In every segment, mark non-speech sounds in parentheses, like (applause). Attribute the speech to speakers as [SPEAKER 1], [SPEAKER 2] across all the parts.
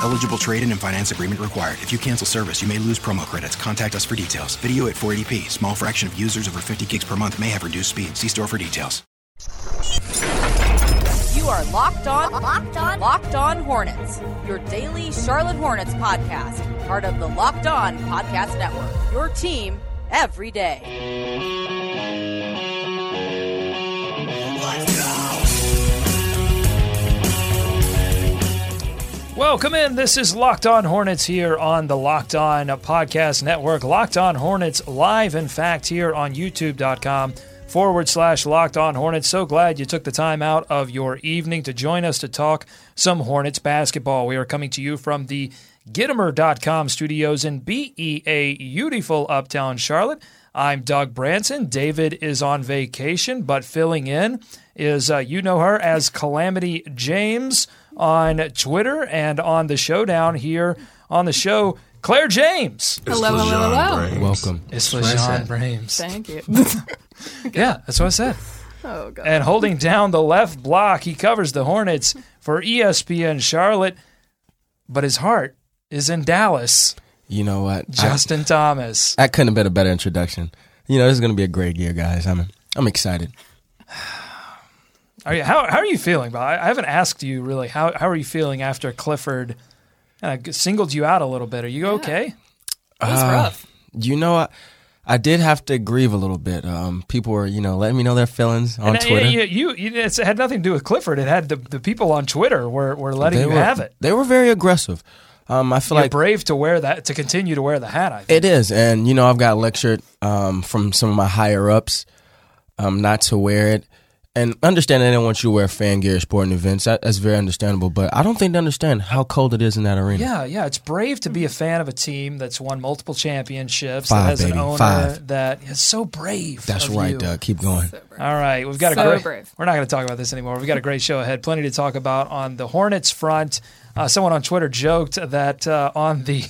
[SPEAKER 1] Eligible trade-in and finance agreement required. If you cancel service, you may lose promo credits. Contact us for details. Video at 480p. Small fraction of users over 50 gigs per month may have reduced speed. See store for details.
[SPEAKER 2] You are locked on, locked on, locked on Hornets. Your daily Charlotte Hornets podcast, part of the Locked On Podcast Network. Your team every day.
[SPEAKER 3] Welcome in. This is Locked On Hornets here on the Locked On Podcast Network. Locked On Hornets live, in fact, here on youtube.com forward slash Locked On Hornets. So glad you took the time out of your evening to join us to talk some Hornets basketball. We are coming to you from the Gittimer.com studios in BEA, beautiful uptown Charlotte. I'm Doug Branson. David is on vacation, but filling in is, uh, you know her as Calamity James on Twitter and on the showdown here on the show, Claire James.
[SPEAKER 4] Hello, hello, hello.
[SPEAKER 5] Welcome.
[SPEAKER 3] It's LeJean Brames.
[SPEAKER 4] Thank you. (laughs)
[SPEAKER 3] Yeah, that's what I said. (laughs)
[SPEAKER 4] oh, God.
[SPEAKER 3] And holding down the left block, he covers the Hornets for ESPN Charlotte, but his heart is in Dallas.
[SPEAKER 5] You know what? I-
[SPEAKER 3] Justin Thomas.
[SPEAKER 5] I, couldn't have been a better introduction. You know, this is going to be a great year, guys. I'm I'm excited. (sighs) (sighs) (sighs)
[SPEAKER 3] Are you, how, how are you feeling? Bob? I I haven't asked you really. How, how are you feeling after Clifford kind of singled you out a little bit? Are you okay?
[SPEAKER 4] It was
[SPEAKER 5] Uh,
[SPEAKER 4] rough.
[SPEAKER 5] You know, I, I did have to grieve a little bit. Um, people were, you know, letting me know their feelings on
[SPEAKER 3] And, uh,
[SPEAKER 5] Twitter.
[SPEAKER 3] You, you, you, it had nothing to do with Clifford. It had the, the people on Twitter were, were letting
[SPEAKER 5] they
[SPEAKER 3] you
[SPEAKER 5] were,
[SPEAKER 3] have it.
[SPEAKER 5] They were very aggressive. Um, I feel
[SPEAKER 3] You're
[SPEAKER 5] like
[SPEAKER 3] brave to wear that, to continue to wear the hat, I think.
[SPEAKER 5] It is, and you know, I've got lectured um, from some of my higher ups um, not to wear it, and understand they don't want you to wear fan gear at sporting events. That, that's very understandable, but I don't think they understand how cold it is in that arena.
[SPEAKER 3] Yeah, yeah, it's brave to be a fan of a team that's won multiple championships,
[SPEAKER 5] Five,
[SPEAKER 3] that has
[SPEAKER 5] baby,
[SPEAKER 3] an owner
[SPEAKER 5] five.
[SPEAKER 3] that is so brave.
[SPEAKER 5] That's
[SPEAKER 3] of
[SPEAKER 5] right,
[SPEAKER 3] you.
[SPEAKER 5] Doug. Keep going.
[SPEAKER 3] All right, we've got a great.
[SPEAKER 4] brave.
[SPEAKER 3] We're not going to talk about this anymore. We've got a great show ahead. Plenty to talk about on the Hornets front. Uh, someone on Twitter joked that uh, on the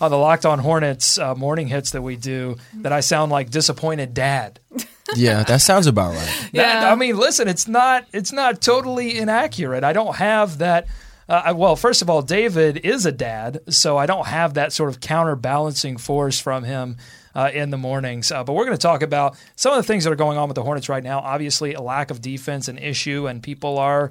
[SPEAKER 3] on the Locked On Hornets uh, morning hits that we do, that I sound like disappointed dad. (laughs)
[SPEAKER 5] Yeah, that sounds about right.
[SPEAKER 3] That-
[SPEAKER 4] Yeah.
[SPEAKER 3] I mean, listen, it's not it's not totally inaccurate. I don't have that. Uh, I- well, first of all, David is a dad, so I don't have that sort of counterbalancing force from him uh, in the mornings. Uh, but we're going to talk about some of the things that are going on with the Hornets right now. Obviously, a lack of defense, an issue, and people are.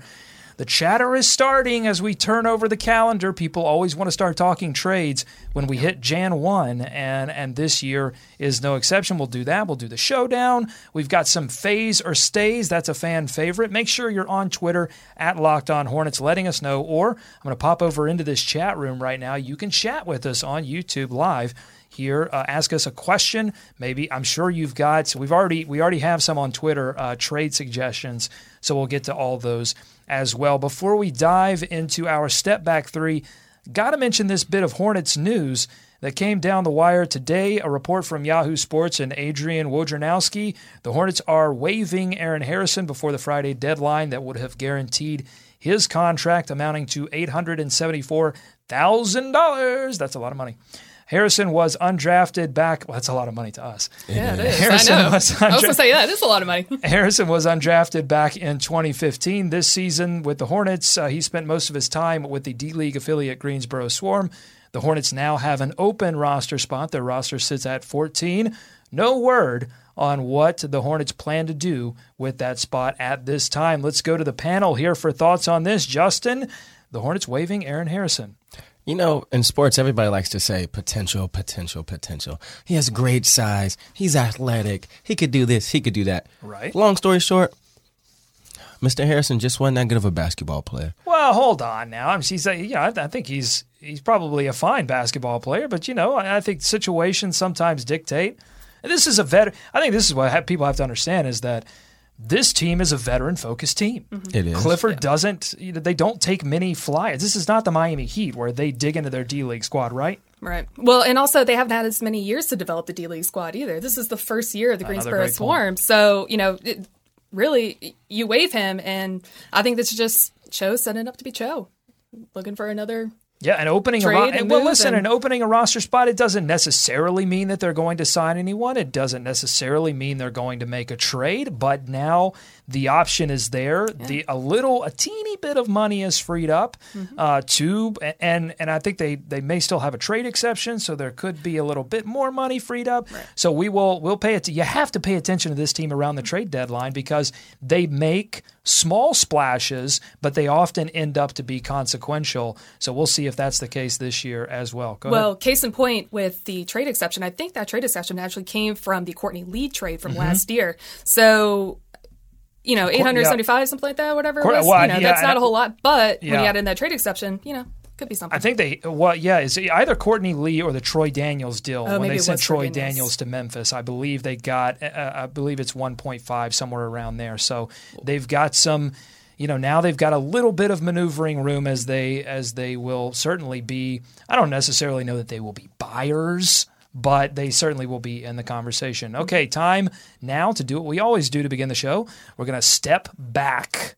[SPEAKER 3] The chatter is starting as we turn over the calendar. People always want to start talking trades when we hit Jan 1, and, and this year is no exception. We'll do that. We'll do the showdown. We've got some phase or stays. That's a fan favorite. Make sure you're on Twitter at Locked On Hornets letting us know, or I'm going to pop over into this chat room right now. You can chat with us on YouTube live here. Uh, ask us a question. Maybe I'm sure you've got. so We've already we already have some on Twitter uh, trade suggestions. So we'll get to all those as well. Before we dive into our step back three, got to mention this bit of Hornets news that came down the wire today. A report from Yahoo Sports and Adrian Wojnarowski. The Hornets are waiving Aaron Harrison before the Friday deadline that would have guaranteed his contract amounting to $874,000. That's a lot of money. Harrison was undrafted back. Well, that's a lot of money to us.
[SPEAKER 4] Yeah, it is.
[SPEAKER 3] Harrison
[SPEAKER 4] I know.
[SPEAKER 3] was
[SPEAKER 4] I was going to say, yeah, it is a lot of money. (laughs)
[SPEAKER 3] Harrison was undrafted back in 2015. This season with the Hornets, uh, he spent most of his time with the D League affiliate Greensboro Swarm. The Hornets now have an open roster spot. Their roster sits at 14. No word on what the Hornets plan to do with that spot at this time. Let's go to the panel here for thoughts on this. Justin, the Hornets waiving Aaron Harrison.
[SPEAKER 5] You know, in sports, everybody likes to say potential, potential, potential. He has great size. He's athletic. He could do this. He could do that.
[SPEAKER 3] Right.
[SPEAKER 5] Long story short, Mr. Harrison just wasn't that good of a basketball player.
[SPEAKER 3] Well, hold on now. I mean, he's, uh, you know, I, I think he's he's probably a fine basketball player, but you know, I, I think situations sometimes dictate. And this is a vet. I think this is what ha- people have to understand is that this team is a veteran focused team. Mm-hmm.
[SPEAKER 5] It is.
[SPEAKER 3] Clifford doesn't. You know, they don't take many flyers. This is not the Miami Heat where they dig into their D League squad, right?
[SPEAKER 4] Right. Well, and also they haven't had as many years to develop the D League squad either. This is the first year of the
[SPEAKER 3] Another
[SPEAKER 4] Greensboro
[SPEAKER 3] great point.
[SPEAKER 4] Swarm. So, you know, it, really, you waive him, and I think this is just Cho setting up to be Cho, looking for another
[SPEAKER 3] Yeah, and opening a ro-
[SPEAKER 4] and
[SPEAKER 3] well, listen,
[SPEAKER 4] and-
[SPEAKER 3] and opening a roster spot, it doesn't necessarily mean that they're going to sign anyone. It doesn't necessarily mean they're going to make a trade. But now the option is there. The a little, a teeny bit of money is freed up
[SPEAKER 4] Mm-hmm.
[SPEAKER 3] uh, to, and and I think they they may still have a trade exception, so there could be a little bit more money freed up. So we will we'll pay it. To, You have to pay attention to this team around the trade deadline because they make small splashes, but they often end up to be consequential. So we'll see if that's the case this year as well. Go
[SPEAKER 4] Well,
[SPEAKER 3] ahead.
[SPEAKER 4] case in point with the trade exception, I think that trade exception actually came from the Courtney Lee trade
[SPEAKER 3] Mm-hmm.
[SPEAKER 4] from last year. So, you know, 875, something like that, whatever it was.
[SPEAKER 3] well,
[SPEAKER 4] you know,
[SPEAKER 3] yeah,
[SPEAKER 4] that's not a whole lot. But when you add in that trade exception, you know, could be something.
[SPEAKER 3] I think they well yeah it's either Courtney Lee or the Troy Daniels deal
[SPEAKER 4] Oh,
[SPEAKER 3] when they sent
[SPEAKER 4] Troy
[SPEAKER 3] Troy
[SPEAKER 4] Daniels.
[SPEAKER 3] Daniels to Memphis I believe they got uh, I believe it's 1.5 somewhere around there so they've got some you know now they've got a little bit of maneuvering room as they as they will certainly be I don't necessarily know that they will be buyers but they certainly will be in the conversation. Okay, time now to do what we always do to begin the show. We're going to step back.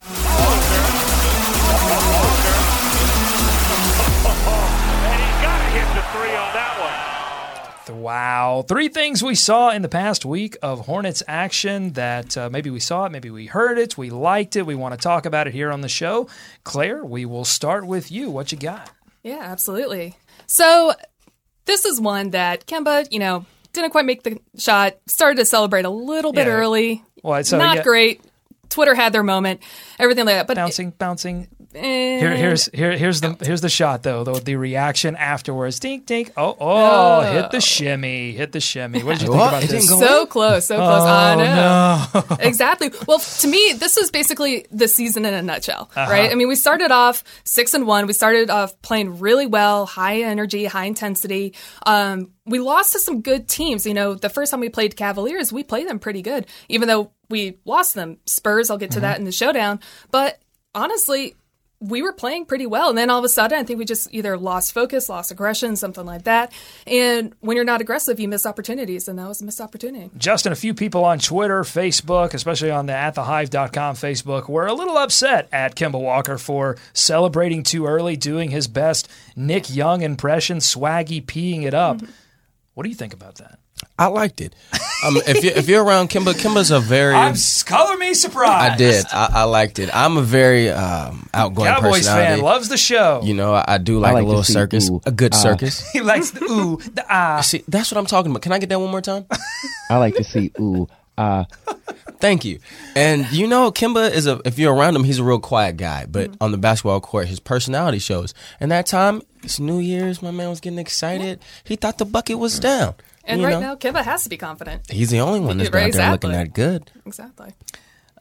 [SPEAKER 6] And he's got to hit the three on that one.
[SPEAKER 3] Wow. Three things we saw in the past week of Hornets action that uh, maybe we saw it, maybe we heard it, we liked it, we want to talk about it here on the show. Claire, we will start with you. What you got?
[SPEAKER 4] Yeah, absolutely. So this is one that Kemba, you know, didn't quite make the shot, started to celebrate a little bit
[SPEAKER 3] Yeah.
[SPEAKER 4] early.
[SPEAKER 3] Well, so,
[SPEAKER 4] Not
[SPEAKER 3] yeah.
[SPEAKER 4] great. Twitter had their moment, everything like that. But
[SPEAKER 3] Bouncing, bouncing. Here, here's here, here's the here's the shot though. The, the reaction afterwards. Dink, dink. Oh, oh, hit the shimmy, hit the shimmy. What did you think
[SPEAKER 5] What?
[SPEAKER 3] about
[SPEAKER 5] It
[SPEAKER 3] this?
[SPEAKER 5] didn't go
[SPEAKER 4] so close, so close. I know.
[SPEAKER 3] Oh, no. (laughs)
[SPEAKER 4] exactly. Well, to me, this is basically the season in a nutshell,
[SPEAKER 3] Uh-huh.
[SPEAKER 4] right? I mean, we started off six and one. We started off playing really well, high energy, high intensity. Um, we lost to some good teams. You know, the first time we played Cavaliers, we played them pretty good, even though we lost them. Spurs, I'll get to
[SPEAKER 3] Mm-hmm.
[SPEAKER 4] that in the showdown. But honestly, we were playing pretty well. And then all of a sudden, I think we just either lost focus, lost aggression, something like that. And when you're not aggressive, you miss opportunities. And that was a missed opportunity.
[SPEAKER 3] Justin, a few people on Twitter, Facebook, especially on the atthehive.com Facebook, were a little upset at Kemba Walker for celebrating too early, doing his best Nick Young impression, swaggy peeing it up. Mm-hmm. What do you think about that?
[SPEAKER 5] I liked it. Um, if you if you're around Kemba, Kemba's a very.
[SPEAKER 3] I'm color me surprised.
[SPEAKER 5] I did. I, I liked it. I'm a very um, outgoing
[SPEAKER 3] Cowboys
[SPEAKER 5] personality.
[SPEAKER 3] fan loves the show.
[SPEAKER 5] You know, I, I do like,
[SPEAKER 7] like
[SPEAKER 5] a little circus,
[SPEAKER 7] ooh,
[SPEAKER 5] a good
[SPEAKER 7] uh,
[SPEAKER 5] circus. (laughs)
[SPEAKER 3] he likes the ooh, the ah.
[SPEAKER 5] See, that's what I'm talking about. Can I get that one more time? (laughs)
[SPEAKER 7] I like to see ooh uh
[SPEAKER 5] Thank you. And you know, Kemba is a. If you're around him, he's a real quiet guy. But
[SPEAKER 3] Mm-hmm.
[SPEAKER 5] on the basketball court, his personality shows. And that time, it's New Year's. My man was getting excited. He thought the bucket was down.
[SPEAKER 4] And
[SPEAKER 5] you
[SPEAKER 4] right
[SPEAKER 5] know?
[SPEAKER 4] now, Kemba has to be confident.
[SPEAKER 5] he's the only one that's
[SPEAKER 4] Right,
[SPEAKER 5] out there looking that good.
[SPEAKER 4] Exactly.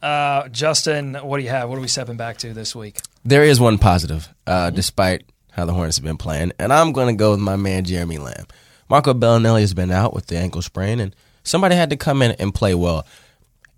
[SPEAKER 3] Uh, Justin, what do you have? What are we stepping back to this week?
[SPEAKER 5] There is one positive, uh, despite how the Hornets have been playing, and I'm going to go with my man Jeremy Lamb. Marco Belinelli has been out with the ankle sprain, and somebody had to come in and play well.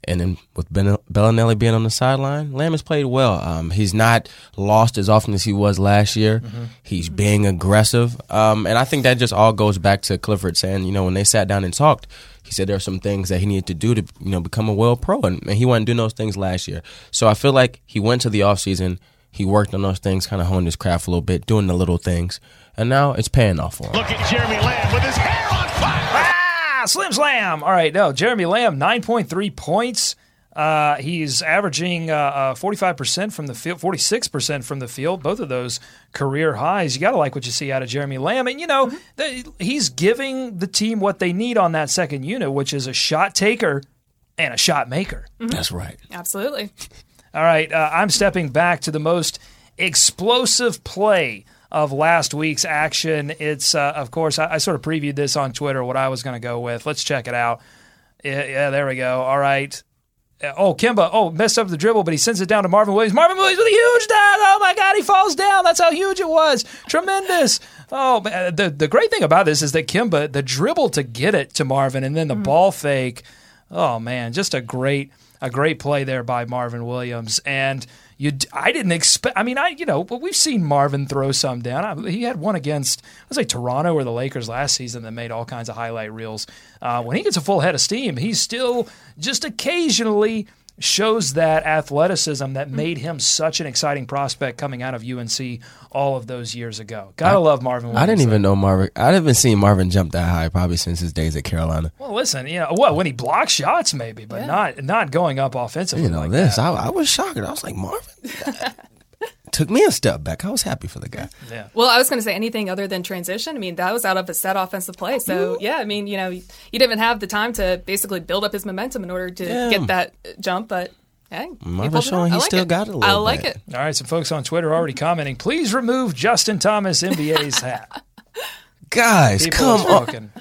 [SPEAKER 5] And then with ben- Belinelli being on the sideline, Lamb has played well. Um, he's not lost as often as he was last year. He's being aggressive, um, and I think that just all goes back to Clifford saying, you know, when they sat down and talked, he said there are some things that he needed to do to, you know, become a well pro, and, and he wasn't doing those things last year. So I feel like he went to the offseason, he worked on those things, kind of honed his craft a little bit, doing the little things, and now it's paying off for him.
[SPEAKER 6] Look at Jeremy Lamb with his hair on fire.
[SPEAKER 3] Ah, Slim Slam. All right, no, Jeremy Lamb, 9.3 points. Uh, he's averaging uh, uh, 45% from the field, 46% from the field, both of those career highs. You got to like what you see out of Jeremy Lamb. And, you know, th- he's giving the team what they need on that second unit, which is a shot taker and a shot maker.
[SPEAKER 5] That's right.
[SPEAKER 4] Absolutely.
[SPEAKER 3] All right, uh, I'm stepping back to the most explosive play of last week's action. It's, uh, of course, I, I sort of previewed this on Twitter, what I was going to go with. Let's check it out. Yeah, yeah, there we go. All right. Uh, Oh, Kemba. Oh, messed up the dribble, but he sends it down to Marvin Williams. Marvin Williams with a huge dive. Oh my God, he falls down. That's how huge it was. Tremendous. Oh, man. the the great thing about this is that Kemba, the dribble to get it to Marvin, and then the ball fake. Oh man, just a great a great play there by Marvin Williams. And you, I didn't expect. I mean, I you know, but we've seen Marvin throw some down. I, he had one against I was like Toronto or the Lakers last season that made all kinds of highlight reels. Uh, when he gets a full head of steam, he's still just occasionally shows that athleticism that hmm. made him such an exciting prospect coming out of UNC all of those years ago. Gotta love Marvin. Williams,
[SPEAKER 5] I didn't even know Marvin. I haven't seen Marvin jump that high probably since his days at Carolina.
[SPEAKER 3] Well, listen, you know what? When he blocks shots, maybe, but not not going up offensively.
[SPEAKER 5] You know
[SPEAKER 3] like
[SPEAKER 5] this. I, I was shocked. I was like Marvin. (laughs) Took me a step back. I was happy for the guy.
[SPEAKER 3] Yeah.
[SPEAKER 4] Well, I was going to say anything other than transition. I mean, that was out of a set offensive play. So, yeah, I mean, you know, you didn't even have the time to basically build up his momentum in order to
[SPEAKER 5] Yeah.
[SPEAKER 4] get that jump. But hey, he
[SPEAKER 5] Marvin
[SPEAKER 4] pulled it
[SPEAKER 5] showing
[SPEAKER 4] out. I
[SPEAKER 5] he
[SPEAKER 4] like
[SPEAKER 5] still
[SPEAKER 4] it.
[SPEAKER 5] got it a
[SPEAKER 4] I
[SPEAKER 5] little
[SPEAKER 4] like
[SPEAKER 5] bit.
[SPEAKER 4] it.
[SPEAKER 3] All right, some folks on Twitter already commenting. Please remove Justin Thomas NBA's hat.
[SPEAKER 5] Guys,
[SPEAKER 3] People
[SPEAKER 5] come
[SPEAKER 3] are
[SPEAKER 5] on.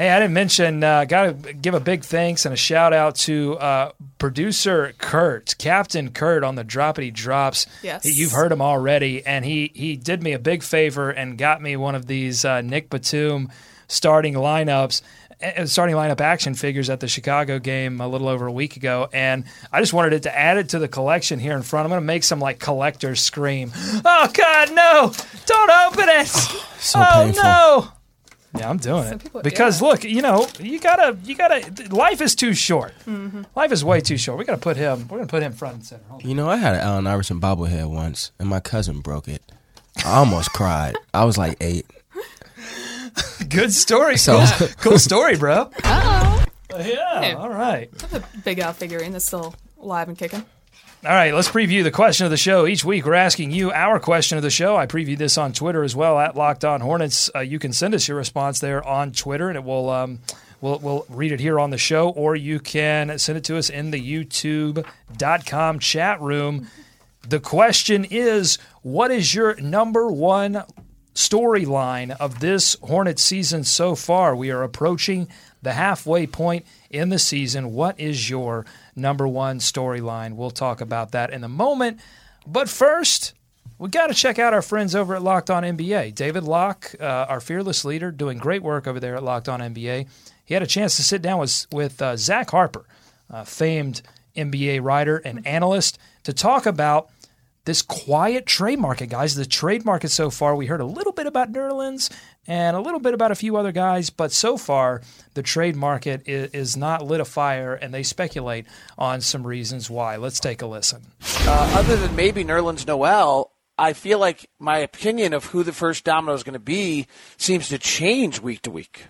[SPEAKER 3] Talking. Hey, I didn't mention. Uh, Got to give a big thanks and a shout out to uh, producer Kurt, Captain Kurt, on the Droppity Drops.
[SPEAKER 4] Yes.
[SPEAKER 3] He- you've heard him already, and he he did me a big favor and got me one of these uh, Nick Batum starting lineups. uh, Starting lineup action figures at the Chicago game a little over a week ago, and I just wanted it to add it to the collection here in front. I'm going to make some like collectors scream, (gasps) "Oh God, no! Don't open it!
[SPEAKER 5] So
[SPEAKER 3] oh
[SPEAKER 5] painful.
[SPEAKER 3] no!" Yeah, I'm doing it
[SPEAKER 4] people-
[SPEAKER 3] because
[SPEAKER 4] yeah.
[SPEAKER 3] look, you know, you gotta, you gotta. Life is too short.
[SPEAKER 4] Mm-hmm.
[SPEAKER 3] Life is way too short. We gotta put him. We're gonna put him front and center. Hold on.
[SPEAKER 5] You know, I had an Allen Iverson bobblehead once, and my cousin broke it. I almost cried. I was like eight. (laughs)
[SPEAKER 3] Good story.
[SPEAKER 5] So-
[SPEAKER 3] cool, cool story, bro.
[SPEAKER 4] Oh,
[SPEAKER 3] Yeah.
[SPEAKER 4] Hey.
[SPEAKER 3] All right.
[SPEAKER 4] the big out figurine that's still alive and kicking.
[SPEAKER 3] All right, let's preview the question of the show. Each week, we're asking you our question of the show. I preview this on Twitter as well at Locked On Hornets. Uh, you can send us your response there on Twitter, and it will um, we'll we'll read it here on the show, or you can send it to us in the YouTube.com chat room. The question is, what is your number one storyline of this Hornets season so far? We are approaching the halfway point in the season. What is your number one storyline? We'll talk about that in a moment. But first, we got to check out our friends over at Locked On NBA. David Locke, uh, our fearless leader, doing great work over there at Locked On NBA. He had a chance to sit down with with uh, Zach Harper, uh, famed NBA writer and analyst, to talk about this quiet trade market, guys. The trade market so far, we heard a little bit about Nerlens and a little bit about a few other guys, but so far the trade market is, is not lit afire, and they speculate on some reasons why. Let's take a listen.
[SPEAKER 8] uh, other than maybe Nerlens Noel, I feel like my opinion of who the first domino is going to be seems to change week to week.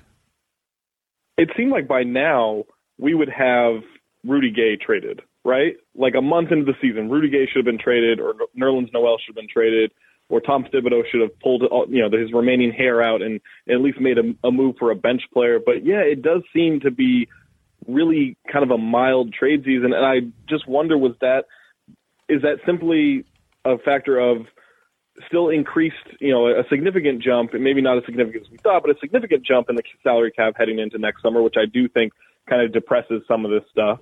[SPEAKER 9] it seemed like by now we would have Rudy Gay traded, right? Like a month into the season, Rudy Gay should have been traded, or Nerlens Noel should have been traded, or Tom Thibodeau should have pulled all- you know his remaining hair out and, and at least made a, a move for a bench player. But yeah, it does seem to be really kind of a mild trade season, and I just wonder was that is that simply a factor of still increased, you know, a significant jump, and maybe not as significant as we thought, but a significant jump in the salary cap heading into next summer, which I do think kind of depresses some of this stuff.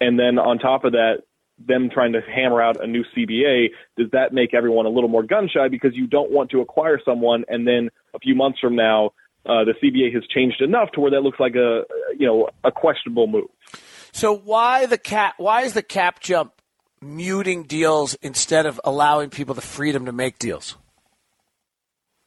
[SPEAKER 9] And then on top of that, them trying to hammer out a new CBA, does that make everyone a little more gun shy because you don't want to acquire someone and then a few months from now, uh, the CBA has changed enough to where that looks like a, you know, a questionable move.
[SPEAKER 8] So why the cap? Why is the cap jump muting deals instead of allowing people the freedom to make deals?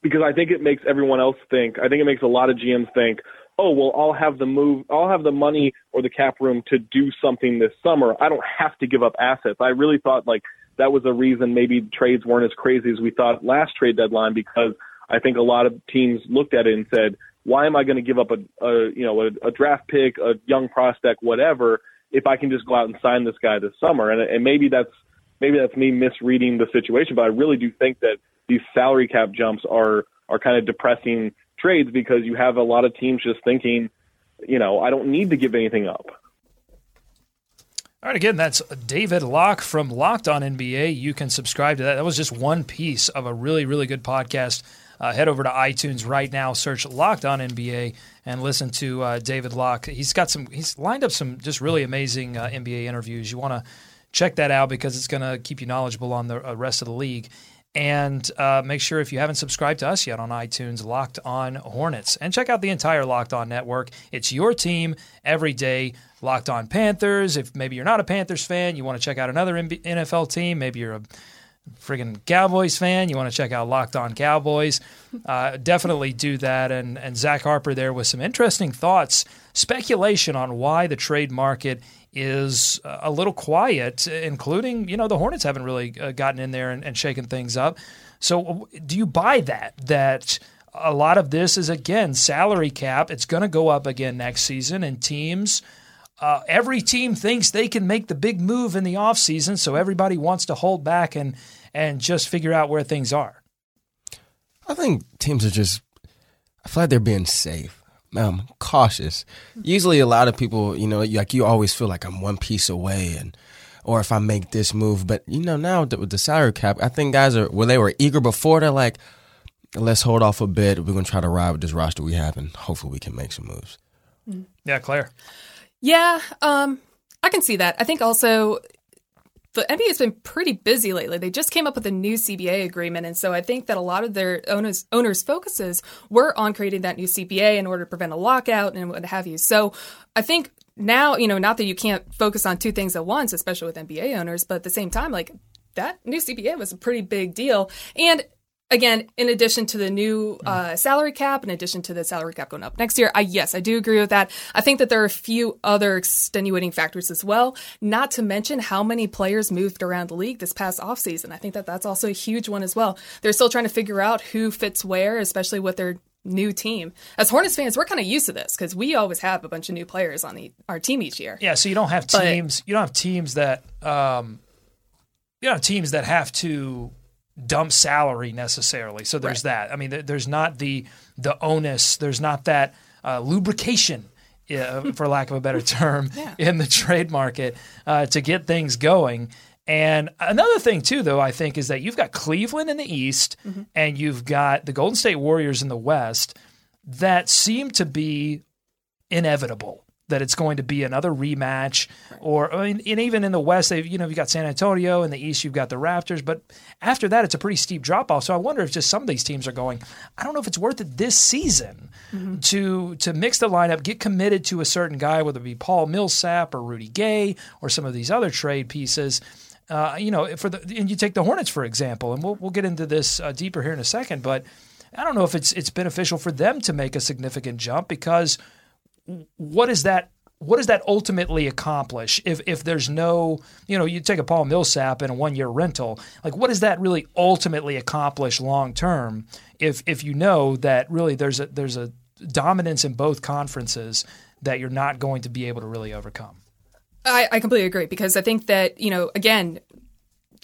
[SPEAKER 9] because I think it makes everyone else think. I think it makes a lot of GMs think, oh well, I'll have the move, I'll have the money or the cap room to do something this summer. I don't have to give up assets. I really thought like that was a reason maybe trades weren't as crazy as we thought last trade deadline because I think a lot of teams looked at it and said, why am I going to give up a, a you know a, a draft pick, a young prospect, whatever, if I can just go out and sign this guy this summer? And, and maybe that's maybe that's me misreading the situation, but I really do think that these salary cap jumps are are kind of depressing trades because you have a lot of teams just thinking, you know, I don't need to give anything up.
[SPEAKER 3] All right, again, that's David Locke from Locked On NBA. You can subscribe to that. That was just one piece of a really, really good podcast. Uh, head over to iTunes right now, search Locked On NBA, and listen to uh, David Locke. He's got some. He's lined up some just really amazing uh, NBA interviews. You want to check that out because it's going to keep you knowledgeable on the uh, rest of the league. And uh, make sure if you haven't subscribed to us yet on iTunes, Locked On Hornets, and check out the entire Locked On network. It's your team every day. Locked On Panthers. If maybe you're not a Panthers fan, you want to check out another NFL team. Maybe you're a friggin' Cowboys fan, you want to check out Locked On Cowboys. Uh, definitely do that. And and Zach Harper there with some interesting thoughts, speculation on why the trade market is a little quiet, including, you know, the Hornets haven't really uh, gotten in there and, and shaken things up. So do you buy that? That a lot of this is, again, salary cap. It's going to go up again next season, and teams. Uh, every team thinks they can make the big move in the offseason, so everybody wants to hold back and and just figure out where things are.
[SPEAKER 5] I think teams are just I feel like they're being safe. Um, cautious. Usually, a lot of people, you know, like you always feel like I'm one piece away, and or if I make this move. But you know, now with the salary cap, I think guys are where they were eager before. They're like, let's hold off a bit. We're gonna try to ride with this roster we have, and hopefully we can make some moves.
[SPEAKER 3] Yeah, Claire.
[SPEAKER 4] Yeah, um, I can see that. I think also the NBA has been pretty busy lately. They just came up with a new CBA agreement, and so I think that a lot of their owners owners' focuses were on creating that new CBA in order to prevent a lockout and what have you. So I think now, you know, not that you can't focus on two things at once, especially with NBA owners, but at the same time, like that new CBA was a pretty big deal, and again, in addition to the new uh, salary cap, in addition to the salary cap going up next year, I yes, I do agree with that. I think that there are a few other extenuating factors as well. Not to mention how many players moved around the league this past offseason. I think that that's also a huge one as well. They're still trying to figure out who fits where, especially with their new team. As Hornets fans, we're kind of used to this because we always have a bunch of new players on the, our team each year.
[SPEAKER 3] Yeah, so you don't have
[SPEAKER 4] But-
[SPEAKER 3] teams. you don't have teams that um, you don't have teams that have to dump salary necessarily. So there's that. I mean, there- there's not the the onus. There's not that uh, lubrication. uh, for lack of a better term, (laughs) in the trade market uh, to get things going. And another thing too, though, I think is that you've got Cleveland in the East and you've got the Golden State Warriors in the West that seem to be inevitable that it's going to be another rematch or I mean, and even in the west they've you know you've got san antonio in the east you've got the raptors but after that it's a pretty steep drop off so i wonder if just some of these teams are going i don't know if it's worth it this season to to mix the lineup get committed to a certain guy whether it be paul millsap or rudy gay or some of these other trade pieces. Uh, you know for the and you take the hornets for example and we'll, we'll get into this uh, deeper here in a second but I don't know if it's it's beneficial for them to make a significant jump because what is that what does that ultimately accomplish if if there's no you know you take a Paul Millsap and a one year rental like what does that really ultimately accomplish long term if if you know that really there's a there's a dominance in both conferences that you're not going to be able to really overcome?
[SPEAKER 4] I, I completely agree because I think that you know again,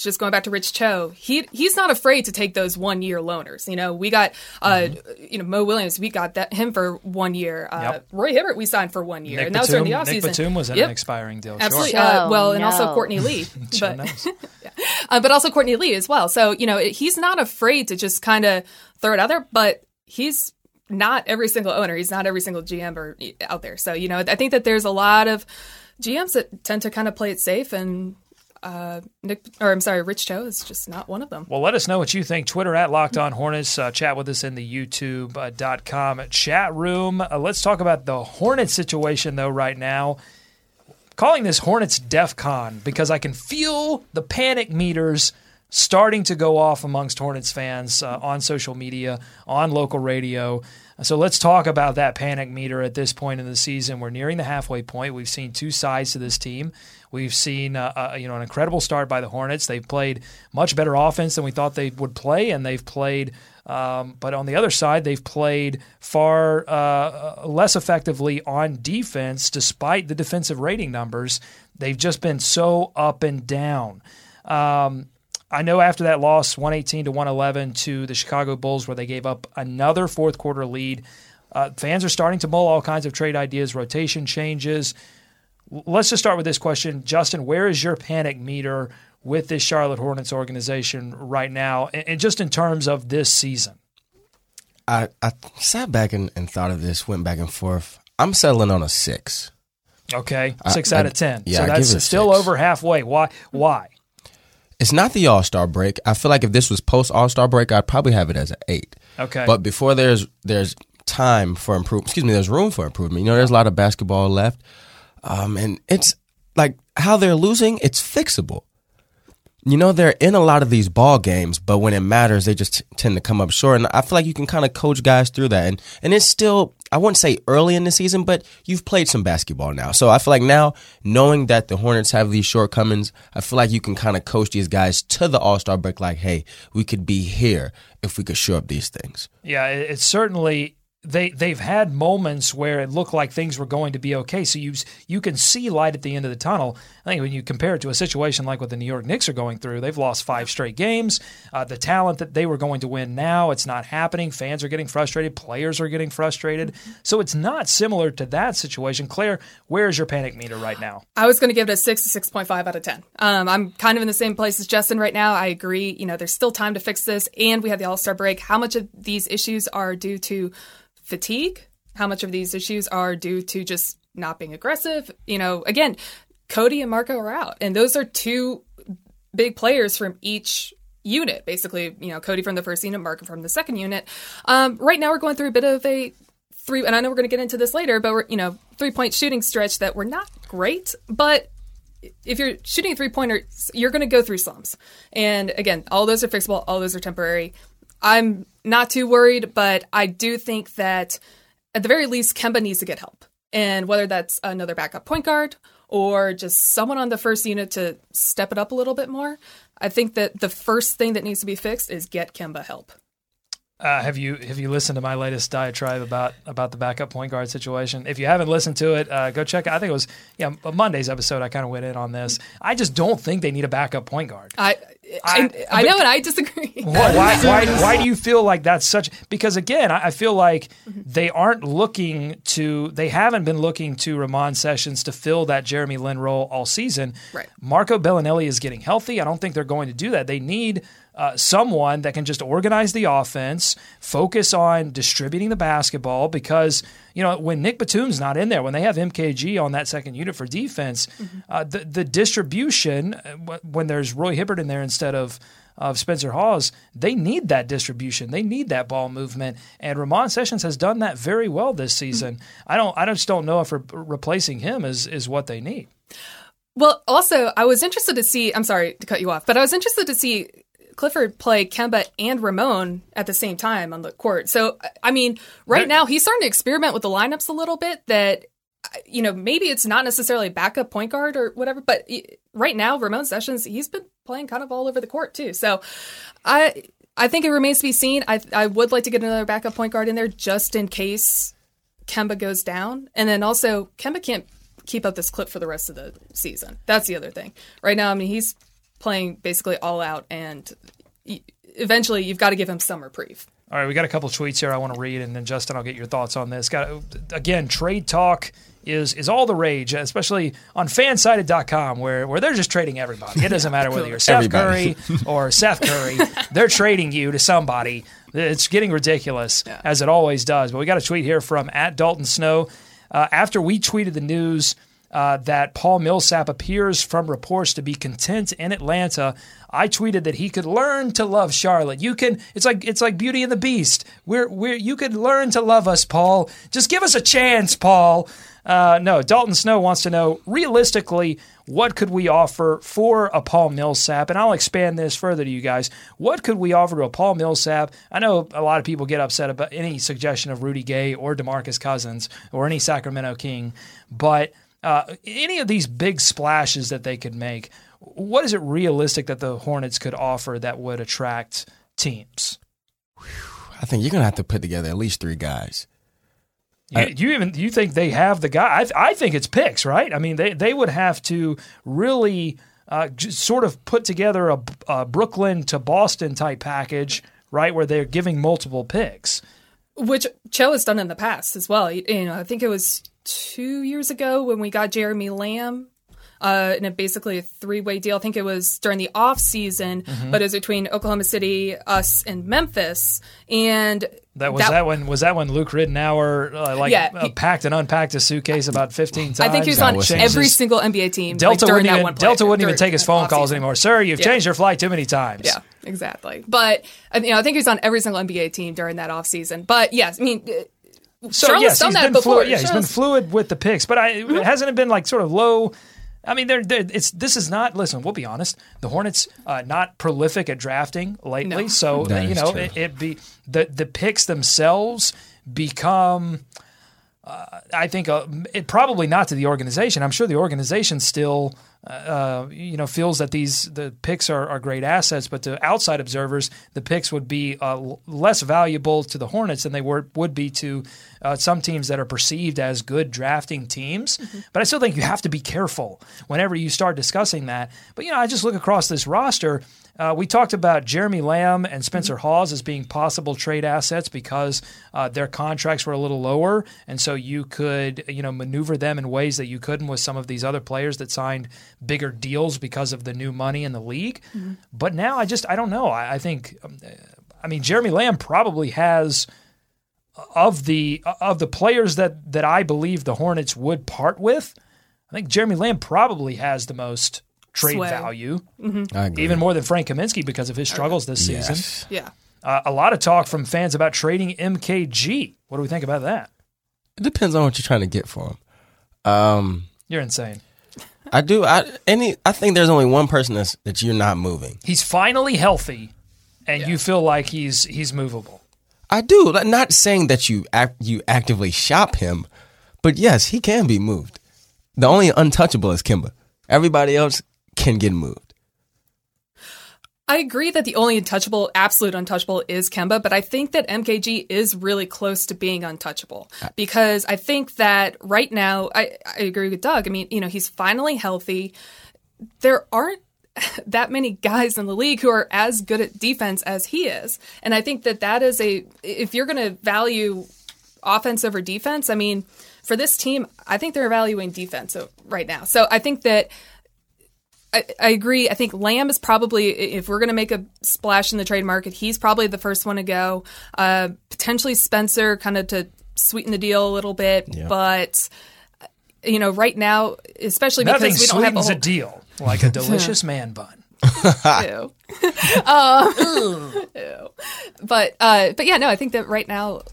[SPEAKER 4] just going back to Rich Cho, he he's not afraid to take those one year loaners. You know, we got uh you know Mo Williams, we got that him for one year. Uh,
[SPEAKER 3] Mm-hmm. Yep.
[SPEAKER 4] Roy Hibbert, we signed for one year,
[SPEAKER 3] Nick
[SPEAKER 4] and that was during the
[SPEAKER 3] Batum,
[SPEAKER 4] offseason.
[SPEAKER 3] Nick Batum was in
[SPEAKER 4] Yep.
[SPEAKER 3] an expiring deal sure.
[SPEAKER 4] Absolutely. Uh, well, and also. Courtney Lee,
[SPEAKER 3] Sure (laughs)
[SPEAKER 4] but
[SPEAKER 3] knows. (laughs)
[SPEAKER 4] uh, but also Courtney Lee as well. So you know he's not afraid to just kind of throw it out there, but he's not every single owner. He's not every single GM or out there. So you know I think that there's a lot of GMs that tend to kind of play it safe, and uh, Nick or I'm sorry, Rich Cho is just not one of them.
[SPEAKER 3] Well, let us know what you think. Twitter at Locked On Hornets. Uh, chat with us in the YouTube.com chat room. Uh, let's talk about the Hornets situation, though, right now. Calling this Hornets DEF CON because I can feel the panic meters starting to go off amongst Hornets fans uh, on social media, on local radio. So let's talk about that panic meter at this point in the season. We're nearing the halfway point. We've seen two sides to this team. We've seen uh, uh, you know an incredible start by the Hornets. They've played much better offense than we thought they would play, and they've played. Um, but on the other side, they've played far uh, less effectively on defense, despite the defensive rating numbers. They've just been so up and down. Um, I know after that loss, 118 to 111 to the Chicago Bulls, where they gave up another fourth quarter lead, uh, fans are starting to mull all kinds of trade ideas, rotation changes. Let's just start with this question. Justin, where is your panic meter with this Charlotte Hornets organization right now, and, and just in terms of this season?
[SPEAKER 5] I, I sat back and, and thought of this, went back and forth. I'm settling on a six.
[SPEAKER 3] Okay, six
[SPEAKER 5] I-
[SPEAKER 3] out of 10.
[SPEAKER 5] yeah,
[SPEAKER 3] so
[SPEAKER 5] I
[SPEAKER 3] that's still over halfway. Why? Why?
[SPEAKER 5] It's not the All Star break. I feel like if this was post All Star break, I'd probably have it as an eight.
[SPEAKER 3] Okay.
[SPEAKER 5] But before there's there's time for improvement. Excuse me, there's room for improvement. You know, there's a lot of basketball left, um, and it's like how they're losing. It's fixable. You know, they're in a lot of these ball games, but when it matters, they just t- tend to come up short. And I feel like you can kind of coach guys through that, and and it's still I wouldn't say early in the season, but you've played some basketball now. So I feel like now, knowing that the Hornets have these shortcomings, I feel like you can kind of coach these guys to the All Star break. Like, hey, we could be here if we could show up these things.
[SPEAKER 3] Yeah, it's certainly they they've had moments where it looked like things were going to be okay. So you you can see light at the end of the tunnel. I think when you compare it to a situation like what the New York Knicks are going through, they've lost five straight games. Uh, the talent that they were going to win now, it's not happening. Fans are getting frustrated. Players are getting frustrated. So it's not similar to that situation. Claire, where's your panic meter right now?
[SPEAKER 4] I was going to give it a six to six point five out of ten. Um, I'm kind of in the same place as Justin right now. I agree. You know, there's still time to fix this, and we have the All Star break. How much of these issues are due to fatigue, how much of these issues are due to just not being aggressive. You know, again, Cody and Marco are out, and those are two big players from each unit. Basically, you know, Cody from the first unit, Marco from the second unit. Um, right now, we're going through a bit of a three, and I know we're going to get into this later, but we're you know three point shooting stretch that we're not great, but if you're shooting a three pointer, you're going to go through slumps. And again, all those are fixable, all those are temporary. I'm not too worried, but I do think that at the very least, Kemba needs to get help. And whether that's another backup point guard or just someone on the first unit to step it up a little bit more, I think that the first thing that needs to be fixed is get Kemba help.
[SPEAKER 3] Uh, have you have you listened to my latest diatribe about about the backup point guard situation? If you haven't listened to it, uh, go check. it. I think it was yeah Monday's episode. I kind of went in on this. I just don't think they need a backup point guard.
[SPEAKER 4] I I, I, know, and I disagree. (laughs)
[SPEAKER 3] Why, why, why, why, do you feel like that's such? Because again, I feel like they aren't looking to, they haven't been looking to Ramon Sessions to fill that Jeremy Lin role all season.
[SPEAKER 4] Right.
[SPEAKER 3] Marco Belinelli is getting healthy. I don't think they're going to do that. They need uh, someone that can just organize the offense, focus on distributing the basketball. Because you know when Nick Batum's not in there, when they have MKG on that second unit for defense, mm-hmm. uh, the the distribution uh, when there's Roy Hibbert in there instead of of Spencer Hawes, they need that distribution. They need that ball movement, and Ramon Sessions has done that very well this season. Mm-hmm. I don't, I just don't know if re- replacing him is is what they need.
[SPEAKER 4] Well, also, I was interested to see. I'm sorry to cut you off, but I was interested to see Clifford play Kemba and Ramon at the same time on the court. So, I mean, right now he's starting to experiment with the lineups a little bit that, you know, maybe it's not necessarily backup point guard or whatever, but right now, Ramon Sessions, he's been playing kind of all over the court too. So, I. I think it remains to be seen. I I would like to get another backup point guard in there just in case Kemba goes down. And then also Kemba can't keep up this clip for the rest of the season. That's the other thing. Right now, I mean, he's playing basically all out, and eventually you've got to give him some reprieve.
[SPEAKER 3] All right, we got a couple tweets here I want to read, and then Justin, I'll get your thoughts on this. Got again, trade talk is is all the rage, especially on fansided.com where where they're just trading everybody. It doesn't matter whether (laughs) you're Steph Curry or Seth Curry, (laughs) they're trading you to somebody. It's getting ridiculous yeah. as it always does. But we got a tweet here from at Dalton Snow. Uh, after we tweeted the news uh, that Paul Millsap appears from reports to be content in Atlanta. I tweeted that he could learn to love Charlotte. You can. It's like it's like Beauty and the Beast. We're we're you could learn to love us, Paul. Just give us a chance, Paul. Uh, no, Dalton Snow wants to know realistically what could we offer for a Paul Millsap, and I'll expand this further to you guys. What could we offer to a Paul Millsap? I know a lot of people get upset about any suggestion of Rudy Gay or DeMarcus Cousins or any Sacramento King, but uh, any of these big splashes that they could make, what is it realistic that the Hornets could offer that would attract teams?
[SPEAKER 5] I think you're gonna have to put together at least three guys.
[SPEAKER 3] You, you even you think they have the guy? I, I, think it's picks, right? I mean, they they would have to really uh, sort of put together a, a Brooklyn to Boston type package, right, where they're giving multiple picks.
[SPEAKER 4] Which Cho has done in the past as well. You know, I think it was two years ago when we got Jeremy Lamb. Uh, in a basically a three-way deal. I think it was during the off season, mm-hmm. but it was between Oklahoma City, us, and Memphis. And
[SPEAKER 3] that was that, that when was that when Luke Ridnour uh, like yeah, uh, packed and unpacked a suitcase about fifteen times.
[SPEAKER 4] I think he was on every single NBA team.
[SPEAKER 3] Delta
[SPEAKER 4] like,
[SPEAKER 3] wouldn't even Delta wouldn't even take his phone calls anymore. Sir, you've yeah. changed your flight too many times.
[SPEAKER 4] Yeah, exactly. But you know, I think he was on every single NBA team during that off season. But yes, I mean so Charlotte's yes,
[SPEAKER 3] done
[SPEAKER 4] that
[SPEAKER 3] been
[SPEAKER 4] before.
[SPEAKER 3] Fluid, yeah, he's been fluid with the picks, but I mm-hmm. hasn't it been like sort of low. I mean, they're, they're, it's this is not. Listen, we'll be honest. The Hornets uh, not prolific at drafting lately,
[SPEAKER 4] no.
[SPEAKER 3] so you know it, it, be the the picks themselves become uh, I think uh, it probably not to the organization. I'm sure the organization still, uh, you know, feels that these the picks are, are great assets, but to outside observers, the picks would be uh, less valuable to the Hornets than they were would be to uh, some teams that are perceived as good drafting teams. Mm-hmm. But I still think you have to be careful whenever you start discussing that. But you know, I just look across this roster. Uh, we talked about Jeremy Lamb and Spencer mm-hmm. Hawes as being possible trade assets because uh, their contracts were a little lower, and so you could you know maneuver them in ways that you couldn't with some of these other players that signed bigger deals because of the new money in the league. Mm-hmm. But now I just I don't know. I, I think um, I mean Jeremy Lamb probably has of the of the players that that I believe the Hornets would part with. I think Jeremy Lamb probably has the most trade Sway. value, mm-hmm. even more than Frank Kaminsky because of his struggles this yes.
[SPEAKER 4] season. Yeah.
[SPEAKER 3] Uh, a lot of talk from fans about trading MKG. What do we think about that?
[SPEAKER 5] It depends on what you're trying to get for him. Um,
[SPEAKER 3] you're insane.
[SPEAKER 5] I do. I any. I think there's only one person that's, that you're not moving.
[SPEAKER 3] He's finally healthy, and yeah. you feel like he's he's movable.
[SPEAKER 5] I do. Not saying that you act, you actively shop him, but yes, he can be moved. The only untouchable is Kemba. Everybody else can get moved.
[SPEAKER 4] I agree that the only untouchable, absolute untouchable is Kemba, but I think that MKG is really close to being untouchable uh, because I think that right now, I, I agree with Doug. I mean, you know, he's finally healthy. There aren't (laughs) that many guys in the league who are as good at defense as he is. And I think that that is a, if you're going to value offense over defense, I mean, for this team, I think they're valuing defense right now. So I think that I, I, agree. I think Lamb is probably, if we're going to make a splash in the trade market, he's probably the first one to go. Uh, potentially Spencer, kind of to sweeten the deal a little bit. Yeah. But, you know, right now, especially because we don't have a, whole,
[SPEAKER 3] a deal like a (laughs) delicious man bun.
[SPEAKER 4] ew. (laughs) um, (laughs) ew. But, uh, but yeah, no, I think that right now,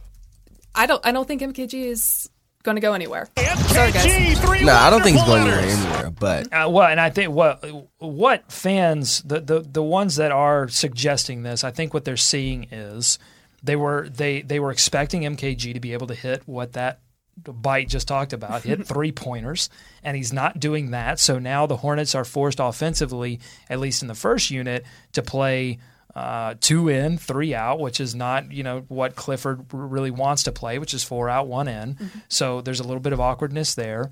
[SPEAKER 4] I don't, I don't think MKG is going to go anywhere. Sorry, guys.
[SPEAKER 5] No, I don't think it's going anywhere. But
[SPEAKER 3] uh, well, and I think what what fans the, the the ones that are suggesting this, I think what they're seeing is they were they they were expecting MKG to be able to hit what that bite just talked about, hit (laughs) three pointers, and he's not doing that. So now the Hornets are forced offensively, at least in the first unit, to play uh, two in, three out, which is not you know what Clifford really wants to play, which is four out, one in. Mm-hmm. So there's a little bit of awkwardness there.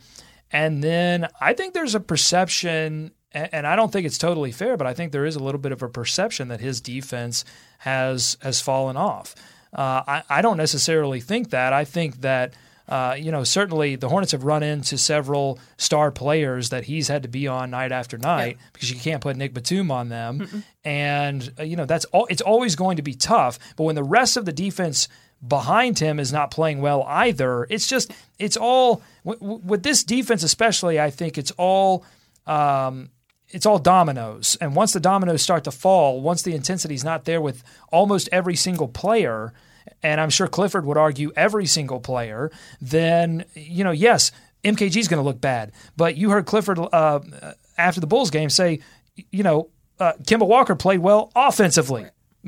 [SPEAKER 3] And then I think there's a perception, and I don't think it's totally fair, but I think there is a little bit of a perception that his defense has has fallen off. Uh, I, I don't necessarily think that. I think that uh, you know, certainly the Hornets have run into several star players that he's had to be on night after night yeah. because you can't put Nick Batum on them, Mm-mm. and uh, you know that's all. It's always going to be tough. But when the rest of the defense behind him is not playing well either, it's just it's all with this defense, especially. I think it's all. Um, it's all dominoes. And once the dominoes start to fall, once the intensity is not there with almost every single player, and I'm sure Clifford would argue every single player, then, you know, yes, MKG is going to look bad. But you heard Clifford uh, after the Bulls game say, you know, uh, Kemba Walker played well offensively.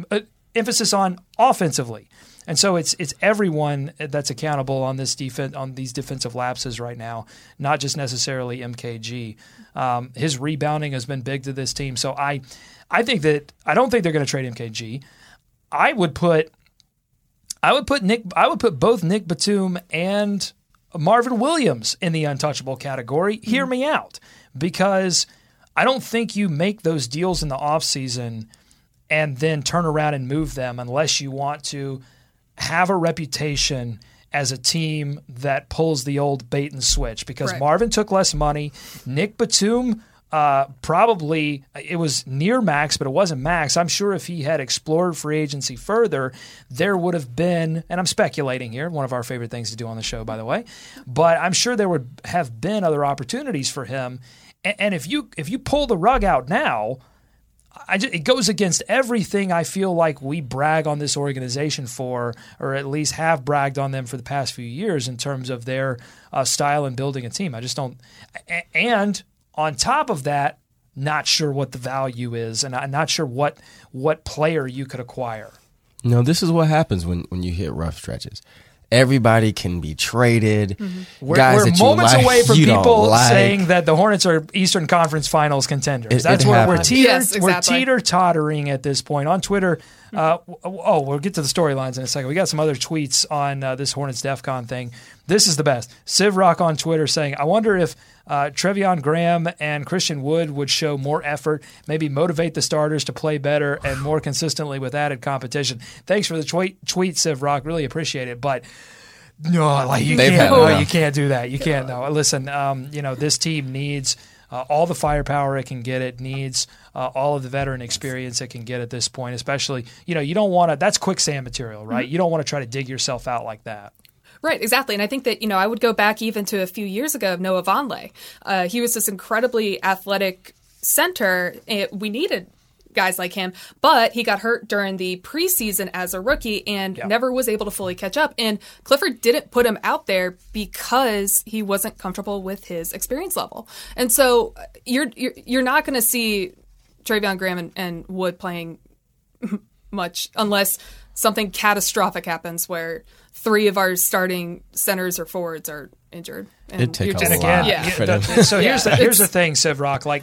[SPEAKER 3] Uh, emphasis on offensively. And so it's it's everyone that's accountable on this defense on these defensive lapses right now, not just necessarily MKG. Um, his rebounding has been big to this team. So I I think that I don't think they're going to trade MKG. I would put I would put Nick. I would put both Nick Batum and Marvin Williams in the untouchable category. Mm-hmm. Hear me out, because I don't think you make those deals in the offseason and then turn around and move them unless you want to have a reputation as a team that pulls the old bait and switch because right. Marvin took less money. Nick Batum uh, probably it was near max, but it wasn't max. I'm sure if he had explored free agency further, there would have been, and I'm speculating here, one of our favorite things to do on the show, by the way, but I'm sure there would have been other opportunities for him. And, and if you if you pull the rug out now, just, it goes against everything I feel like we brag on this organization for, or at least have bragged on them for the past few years in terms of their uh, style and building a team. I just don't, and on top of that, not sure what the value is, and I'm not sure what what player you could acquire.
[SPEAKER 5] No, this is what happens when when you hit rough stretches. Everybody can be traded.
[SPEAKER 3] We're,
[SPEAKER 5] Guys
[SPEAKER 3] we're
[SPEAKER 5] that you
[SPEAKER 3] moments
[SPEAKER 5] like,
[SPEAKER 3] away from
[SPEAKER 5] you
[SPEAKER 3] people
[SPEAKER 5] like.
[SPEAKER 3] saying that the Hornets are Eastern Conference Finals contenders.
[SPEAKER 5] It-
[SPEAKER 3] That's
[SPEAKER 5] it
[SPEAKER 3] where we're teeter
[SPEAKER 4] Yes,
[SPEAKER 3] we're teeter tottering at this point on Twitter. Uh, oh, we'll get to the storylines in a second. We got some other tweets on uh, this Hornets DEF CON thing. This is the best. Civ Rock on Twitter saying, "I wonder if uh, Treveon Graham and Christian Wood would show more effort, maybe motivate the starters to play better and more consistently with added competition." Thanks for the tweet, tweet Civ Rock. Really appreciate it, but. No, like you
[SPEAKER 5] They've
[SPEAKER 3] can't. No, you can't do that. You can't. No, listen. Um, you know this team needs uh, all the firepower it can get. It needs uh, all of the veteran experience it can get at this point. Especially, you know, you don't want to. That's quicksand material, right?
[SPEAKER 4] Mm-hmm.
[SPEAKER 3] You don't want to try to dig yourself out like that.
[SPEAKER 4] Right, exactly. And I think that, you know, I would go back even to a few years ago of Noah Vonleh. Uh, he was this incredibly athletic center. It, we needed guys like him, but he got hurt during the preseason as a rookie and never was able to fully catch up. And Clifford didn't put him out there because he wasn't comfortable with his experience level. And so uh, you're you're, you're not going to see Treveon Graham and, and Wood playing (laughs) much unless something catastrophic happens where three of our starting centers or forwards are injured. And
[SPEAKER 5] It'd take
[SPEAKER 4] you're
[SPEAKER 5] a
[SPEAKER 4] just-
[SPEAKER 3] And again,
[SPEAKER 5] lot
[SPEAKER 4] yeah.
[SPEAKER 3] you-
[SPEAKER 5] for
[SPEAKER 3] the-
[SPEAKER 5] them.
[SPEAKER 3] so (laughs) here's the here's the thing, Civ Rock. Like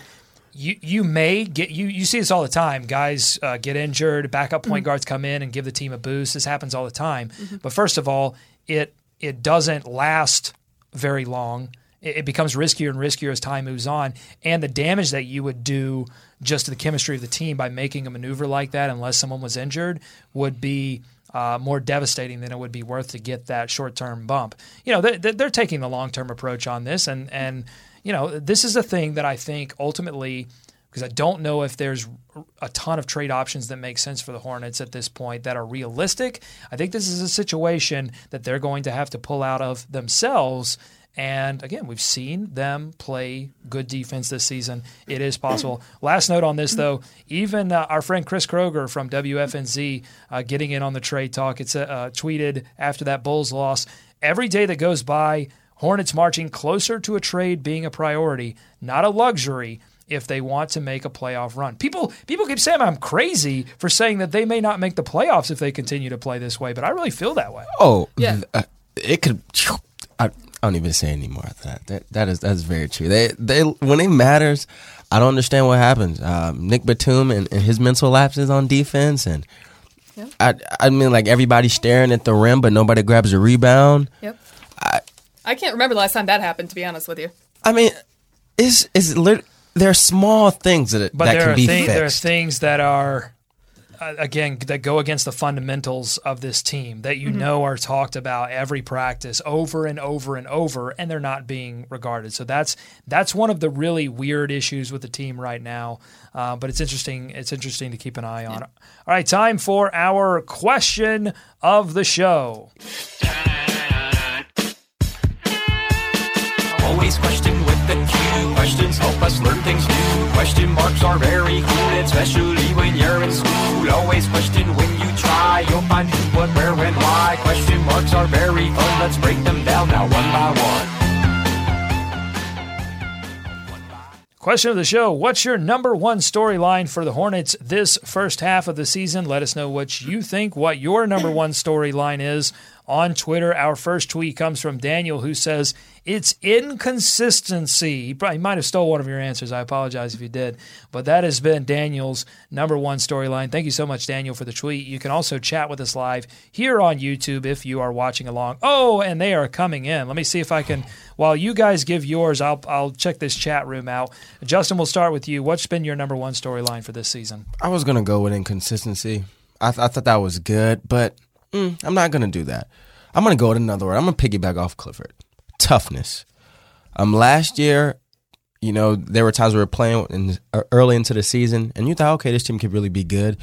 [SPEAKER 3] you you may get you you see this all the time. Guys uh, get injured, backup point
[SPEAKER 4] Mm-hmm.
[SPEAKER 3] guards come in and give the team a boost. This happens all the time. But first of all, it it doesn't last very long. It, it becomes riskier and riskier as time moves on, and the damage that you would do just the chemistry of the team by making a maneuver like that, unless someone was injured, would be uh, more devastating than it would be worth to get that short term bump. You know, they, they're taking the long term approach on this, and and you know, this is a thing that I think ultimately, because I don't know if there's a ton of trade options that make sense for the Hornets at this point that are realistic. I think this is a situation that they're going to have to pull out of themselves. And again, we've seen them play good defense this season. It is possible. Last note on this, though, even uh, our friend Chris Kroger from WFNZ uh, getting in on the trade talk. It's uh, tweeted after that Bulls loss. Every day that goes by, Hornets marching closer to a trade being a priority, not a luxury if they want to make a playoff run. People people keep saying I'm crazy for saying that they may not make the playoffs if they continue to play this way, but I really feel that way.
[SPEAKER 5] Oh,
[SPEAKER 4] Yeah.
[SPEAKER 5] th- uh, it could. I, I don't even say anymore after that. That that is that's very true. They they when it matters, I don't understand what happens. Um, Nick Batum and, and his mental lapses on defense, and I I mean like everybody staring at the rim, but nobody grabs a rebound.
[SPEAKER 4] Yep. I, I can't remember the last time that happened, to be honest with you.
[SPEAKER 5] I mean, it's it's lit- there are small things that
[SPEAKER 3] But
[SPEAKER 5] that
[SPEAKER 3] there
[SPEAKER 5] can
[SPEAKER 3] are
[SPEAKER 5] be
[SPEAKER 3] thi- there are things that are uh, again that go against the fundamentals of this team that you know are talked about every practice over and over and over and they're not being regarded. So that's that's one of the really weird issues with the team right now. Uh, but it's interesting it's interesting to keep an eye on. All right time for our question of the show.
[SPEAKER 10] Always question with the Q. Questions help us learn things new. Question marks are very cool, especially when you're in school. Always question when you try. You'll find who, what, where, when, why. Question marks are very fun. Let's break them down now one by one.
[SPEAKER 3] Question of the show What's your number one storyline for the Hornets this first half of the season? Let us know what you think, what your number one storyline is on Twitter. Our first tweet comes from Daniel, who says, It's inconsistency. He probably might have stole one of your answers. I apologize if you did. But that has been Daniel's number one storyline. Thank you so much, Daniel, for the tweet. You can also chat with us live here on YouTube if you are watching along. Oh, and they are coming in. Let me see if I can, while you guys give yours, I'll, I'll check this chat room out. Justin, we'll start with you. What's been your number one storyline for this season?
[SPEAKER 5] I was gonna go with inconsistency. I, th- I thought that was good, but mm, I'm not gonna do that. I'm gonna go with another word. I'm gonna piggyback off Clifford. Toughness. Um, last year, you know, there were times we were playing in, uh, early into the season, and you thought, okay, this team could really be good,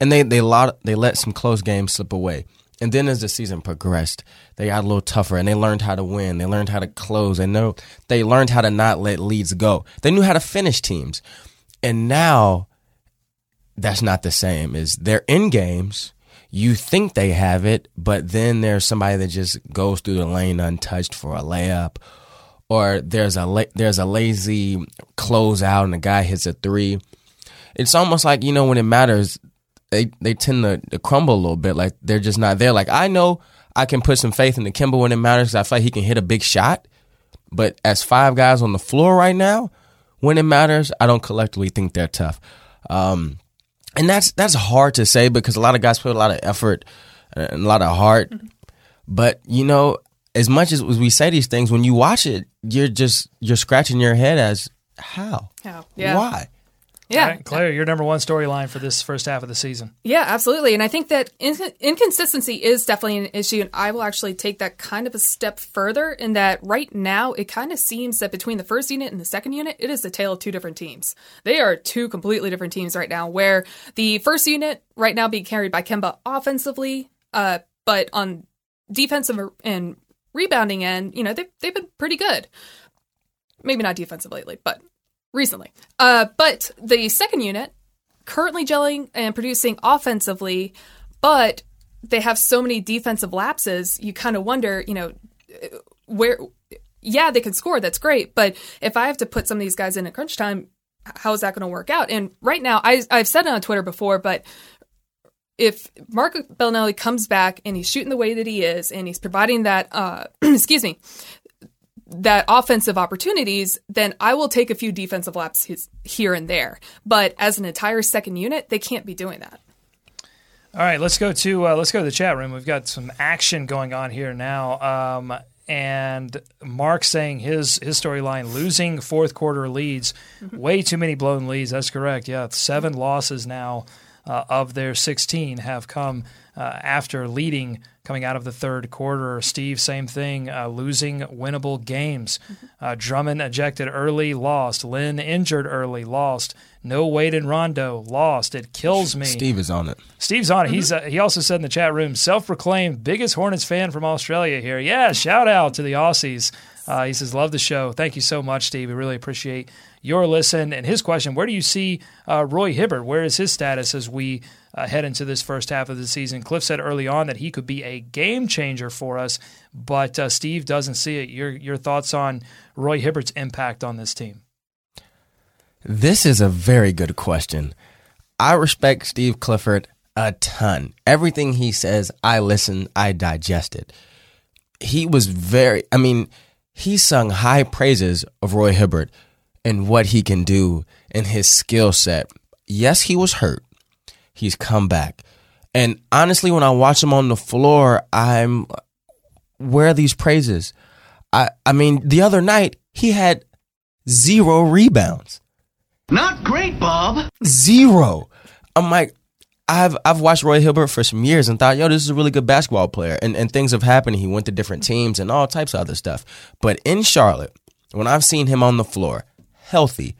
[SPEAKER 5] and they they lot they let some close games slip away. And then as the season progressed, they got a little tougher, and they learned how to win. They learned how to close. They know they learned how to not let leads go. They knew how to finish teams, and now that's not the same. Is they're in games, you think they have it, but then there's somebody that just goes through the lane untouched for a layup, or there's a la- there's a lazy closeout and the guy hits a three. It's almost like you know when it matters, they they tend to, to crumble a little bit. Like they're just not there. Like I know I can put some faith into Kemba when it matters. I feel like he can hit a big shot. But as five guys on the floor right now, when it matters, I don't collectively think they're tough. Um, and that's that's hard to say because a lot of guys put a lot of effort and a lot of heart. Mm-hmm. But you know, as much as we say these things, when you watch it, you're just you're scratching your head as how,
[SPEAKER 4] How? Yeah.
[SPEAKER 5] why.
[SPEAKER 4] Yeah.
[SPEAKER 3] Right, Claire, your number one storyline for this first half of the season.
[SPEAKER 4] Yeah, absolutely. And I think that in- inconsistency is definitely an issue. And I will actually take that kind of a step further in that right now, it kind of seems that between the first unit and the second unit, it is the tale of two different teams. They are two completely different teams right now, where the first unit right now being carried by Kemba offensively, uh, but on defensive and rebounding end, you know, they've, they've been pretty good. Maybe not defensive lately, but recently. Uh, but the second unit currently gelling and producing offensively, but they have so many defensive lapses. You kind of wonder, you know, where. Yeah, they can score. That's great. But if I have to put some of these guys in at crunch time, how is that going to work out? And right now, I, I've said it on Twitter before, but if Mark Belinelli comes back and he's shooting the way that he is, and he's providing that, uh, (clears throat) excuse me, that offensive opportunities, then I will take a few defensive laps his, here and there. But as an entire second unit, they can't be doing that.
[SPEAKER 3] All right, let's go to uh, let's go to the chat room. We've got some action going on here now. Um, and Mark saying his his storyline losing fourth quarter leads, way too many blown leads. That's correct. Yeah, seven losses now uh, of their 16 have come uh, after leading coming out of the third quarter. Steve, same thing, uh, losing winnable games. Uh, Drummond ejected early, lost. Lin injured early, lost. No Wade and Rondo, lost. It kills me.
[SPEAKER 5] Steve is on it.
[SPEAKER 3] Steve's on it. He's uh, he also said in the chat room, self-proclaimed biggest Hornets fan from Australia here. Yeah, shout out to the Aussies. Uh, he says, love the show. Thank you so much, Steve. We really appreciate your listen. And his question, where do you see uh, Roy Hibbert? Where is his status as we uh, head into this first half of the season? Cliff said early on that he could be a game changer for us, but uh, Steve doesn't see it. Your, your thoughts on Roy Hibbert's impact on this team?
[SPEAKER 5] This is a very good question. I respect Steve Clifford a ton. Everything he says, I listen, I digest it. He was very, I mean, he sung high praises of Roy Hibbert and what he can do and his skill set. Yes, he was hurt. He's come back. And honestly, when I watch him on the floor, I'm where are these praises? I I mean, the other night he had zero rebounds.
[SPEAKER 11] Not great, Bob.
[SPEAKER 5] Zero. I'm like, I've I've watched Roy Hibbert for some years and thought, yo, this is a really good basketball player. And and things have happened. He went to different teams and all types of other stuff. But in Charlotte, when I've seen him on the floor, healthy,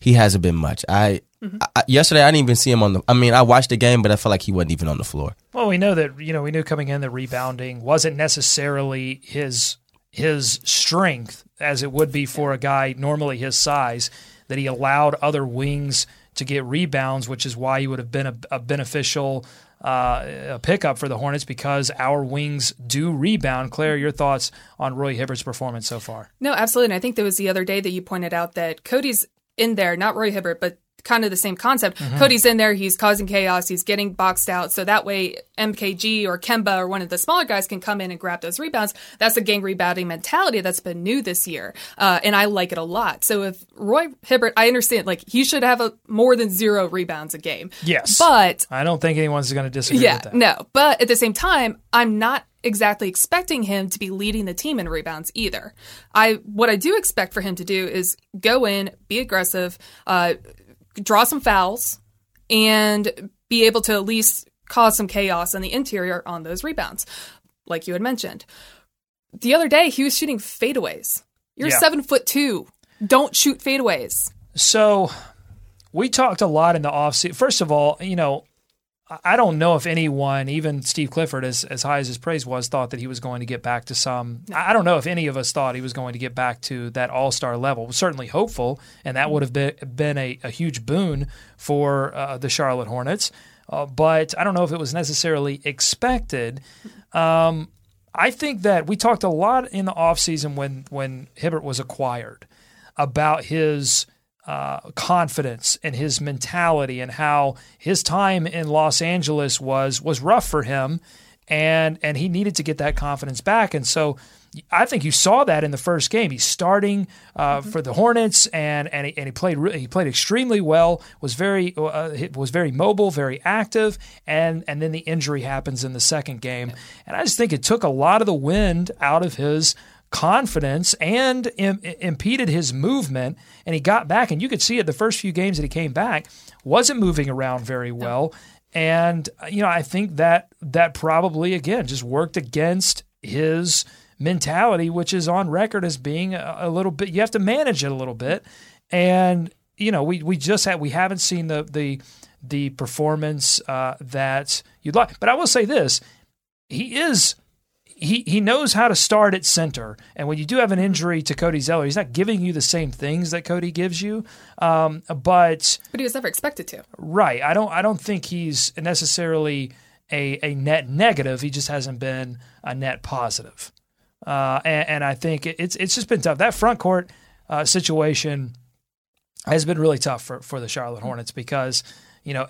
[SPEAKER 5] he hasn't been much. I, mm-hmm. I yesterday I didn't even see him on the. I mean, I watched the game, but I felt like he wasn't even on the floor.
[SPEAKER 3] Well, we know that you know we knew coming in that rebounding wasn't necessarily his his strength as it would be for a guy normally his size. That he allowed other wings to get rebounds, which is why he would have been a, a beneficial uh, a pickup for the Hornets because our wings do rebound. Claire, your thoughts on Roy Hibbert's performance so far?
[SPEAKER 4] No, absolutely. And I think there was the other day that you pointed out that Cody's in there, not Roy Hibbert, but kind of the same concept.
[SPEAKER 3] Mm-hmm.
[SPEAKER 4] Cody's in there, he's causing chaos, he's getting boxed out. So that way MKG or Kemba or one of the smaller guys can come in and grab those rebounds. That's a gang rebounding mentality that's been new this year. Uh, and I like it a lot. So if Roy Hibbert, I understand, like he should have a more than zero rebounds a game.
[SPEAKER 3] Yes.
[SPEAKER 4] But
[SPEAKER 3] I don't think anyone's going to disagree
[SPEAKER 4] yeah,
[SPEAKER 3] with that.
[SPEAKER 4] no. But at the same time, I'm not exactly expecting him to be leading the team in rebounds either. I what I do expect for him to do is go in, be aggressive, uh, draw some fouls, and be able to at least cause some chaos in the interior on those rebounds, like you had mentioned. The other day, he was shooting fadeaways. You're
[SPEAKER 3] Yeah.
[SPEAKER 4] seven foot two. Don't shoot fadeaways.
[SPEAKER 3] So we talked a lot in the offseason. First of all, you know, I- don't know if anyone, even Steve Clifford, as, as high as his praise was, thought that he was going to get back to some. I I don't know if any of us thought he was going to get back to that all star level. We're certainly hopeful, and that would have been, been a, a huge boon for uh, the Charlotte Hornets. Uh, but I don't know if it was necessarily expected. Um, I think that we talked a lot in the offseason when, when Hibbert was acquired about his uh, confidence and his mentality and how his time in Los Angeles was was rough for him. and and he needed to get that confidence back. And so I think you saw that in the first game. He's starting uh, mm-hmm. for the Hornets, and and he, and he played really, he played extremely well. was very uh, was very mobile, very active, and and then the injury happens in the second game, and I just think it took a lot of the wind out of his confidence and Im- impeded his movement. And he got back, and you could see it the first few games that he came back wasn't moving around very well. And you know, I think that that probably again just worked against his mentality, which is on record as being a, a little bit. You have to manage it a little bit, and you know, we we just had we haven't seen the the the performance uh, that you'd like. But I will say this: he is he he knows how to start at center, and when you do have an injury to Cody Zeller, he's not giving you the same things that Cody gives you. Um, but
[SPEAKER 4] but he was never expected to.
[SPEAKER 3] Right. I don't I don't think he's necessarily a a net negative. He just hasn't been a net positive. Uh, and, and, I think it's it's just been tough. That front court uh, situation has been really tough for, for the Charlotte Hornets because you know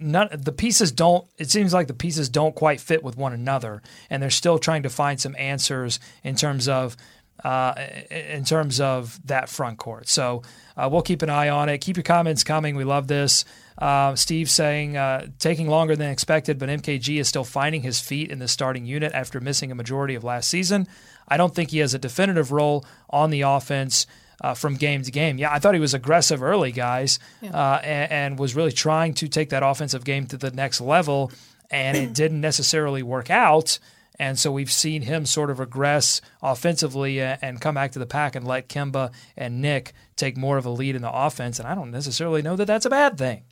[SPEAKER 3] none, the pieces don't. It seems like the pieces don't quite fit with one another, and they're still trying to find some answers in terms of uh, in terms of that front court. So uh, we'll keep an eye on it. Keep your comments coming. We love this. Uh, Steve saying uh, taking longer than expected, but MKG is still finding his feet in the starting unit after missing a majority of last season. I don't think he has a definitive role on the offense. Uh, from game to game. Yeah, I thought he was aggressive early, guys, yeah. uh, and, and, was really trying to take that offensive game to the next level, and it (clears throat) didn't necessarily work out. And so we've seen him sort of regress offensively and come back to the pack and let Kemba and Nick take more of a lead in the offense. And I don't necessarily know that that's a bad thing.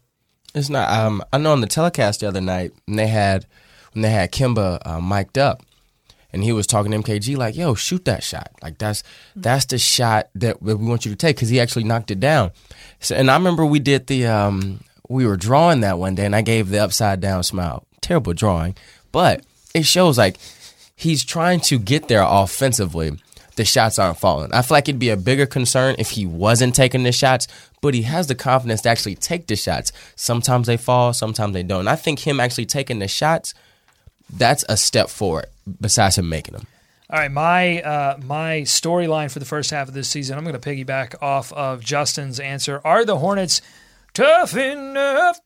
[SPEAKER 5] It's not. Um, I know on the telecast the other night when they had when they had Kemba uh, mic'd up, and he was talking to MKG like, "Yo, shoot that shot! Like that's that's the shot that we want you to take," because he actually knocked it down. So, and I remember we did the um, we were drawing that one day, and I gave the upside down smile. Terrible drawing, but it shows like he's trying to get there offensively. The shots aren't falling. I feel like it'd be a bigger concern if he wasn't taking the shots, but he has the confidence to actually take the shots. Sometimes they fall, sometimes they don't. And I think him actually taking the shots, that's a step forward besides him making them.
[SPEAKER 3] All right, my uh, my storyline for the first half of this season. I'm going to piggyback off of Justin's answer. Are the Hornets tough enough?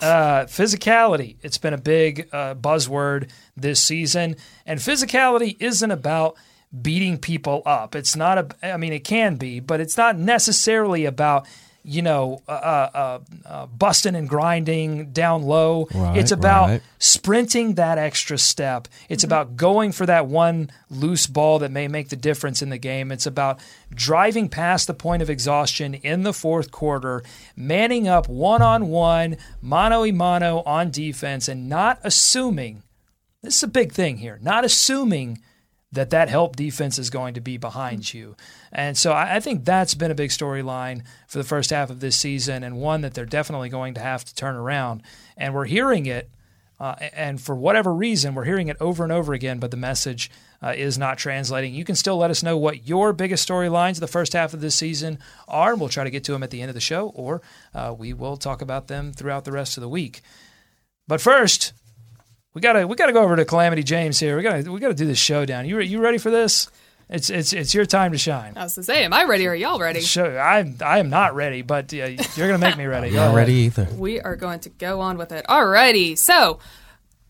[SPEAKER 3] Uh, physicality. It's been a big uh, buzzword this season, and physicality isn't about beating people up. It's not a. I mean, it can be, but it's not necessarily about you know, uh, uh, uh, busting and grinding down low. Right, it's about right. sprinting that extra step. It's mm-hmm. about going for that one loose ball that may make the difference in the game. It's about driving past the point of exhaustion in the fourth quarter, manning up one on one, mano a mano on defense, and not assuming this is a big thing here, not assuming that that help defense is going to be behind you. And so I, I think that's been a big storyline for the first half of this season and one that they're definitely going to have to turn around. And we're hearing it. Uh, and for whatever reason, we're hearing it over and over again, but the message uh, is not translating. You can still let us know what your biggest storylines of the first half of this season are, and we'll try to get to them at the end of the show, or uh, we will talk about them throughout the rest of the week. But first, we gotta we gotta go over to Calamity James here. We gotta we gotta do this showdown. You you ready for this? It's it's it's your time to shine.
[SPEAKER 4] I was to say, am I ready? Or are y'all ready?
[SPEAKER 3] Show, I I am not ready, but uh, you're gonna make me ready.
[SPEAKER 5] I'm not ready either.
[SPEAKER 4] We are going to go on with it. Alrighty. So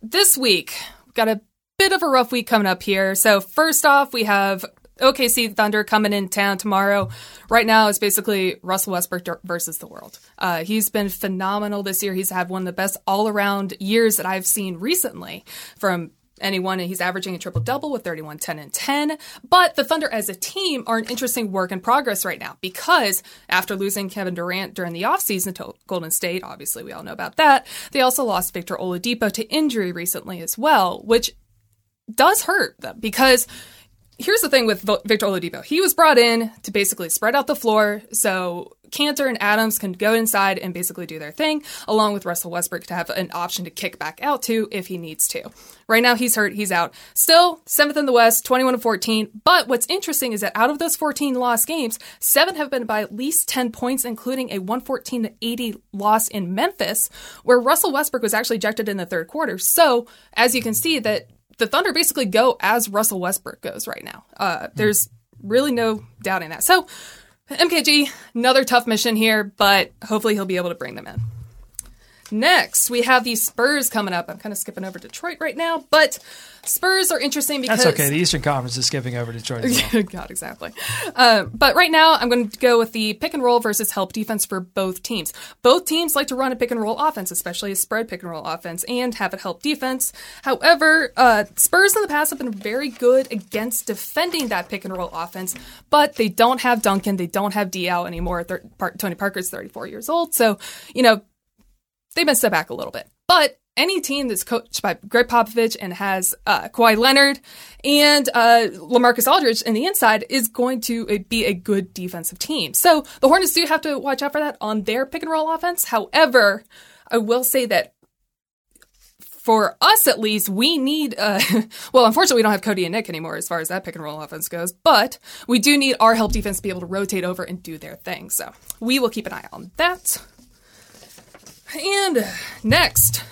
[SPEAKER 4] this week we've got a bit of a rough week coming up here. So first off, we have OKC Thunder coming in town tomorrow. Right now, it's basically Russell Westbrook versus the world. Uh, he's been phenomenal this year. He's had one of the best all around years that I've seen recently from anyone, and he's averaging a triple double with 31, 10, and 10. But the Thunder as a team are an interesting work in progress right now because after losing Kevin Durant during the offseason to Golden State, obviously we all know about that, they also lost Victor Oladipo to injury recently as well, which does hurt them because here's the thing with Victor Oladipo. He was brought in to basically spread out the floor so Kanter and Adams can go inside and basically do their thing, along with Russell Westbrook to have an option to kick back out to if he needs to. Right now, he's hurt, he's out. Still, seventh in the West, 21 and 14. But what's interesting is that out of those 14 lost games, seven have been by at least 10 points, including a 114 to 80 loss in Memphis, where Russell Westbrook was actually ejected in the third quarter. So, as you can see, that the Thunder basically go as Russell Westbrook goes right now. Uh, there's really no doubting that. So, MKG, another tough mission here, but hopefully he'll be able to bring them in. Next, we have the Spurs coming up. I'm kind of skipping over Detroit right now, but Spurs are interesting because
[SPEAKER 3] That's okay. The Eastern Conference is skipping over Detroit. As well. (laughs)
[SPEAKER 4] God, exactly. Uh, but right now, I'm going to go with the pick and roll versus help defense for both teams. Both teams like to run a pick and roll offense, especially a spread pick and roll offense, and have it help defense. However, uh, Spurs in the past have been very good against defending that pick and roll offense, but they don't have Duncan, they don't have DL anymore. Tony Parker's 34 years old, so you know they've been set back a little bit. But any team that's coached by Gregg Popovich and has uh, Kawhi Leonard and uh, LaMarcus Aldridge in the inside is going to uh, be a good defensive team. So the Hornets do have to watch out for that on their pick and roll offense. However, I will say that for us at least, we need, uh, (laughs) well, unfortunately, we don't have Cody and Nick anymore as far as that pick and roll offense goes, but we do need our help defense to be able to rotate over and do their thing. So we will keep an eye on that. And next,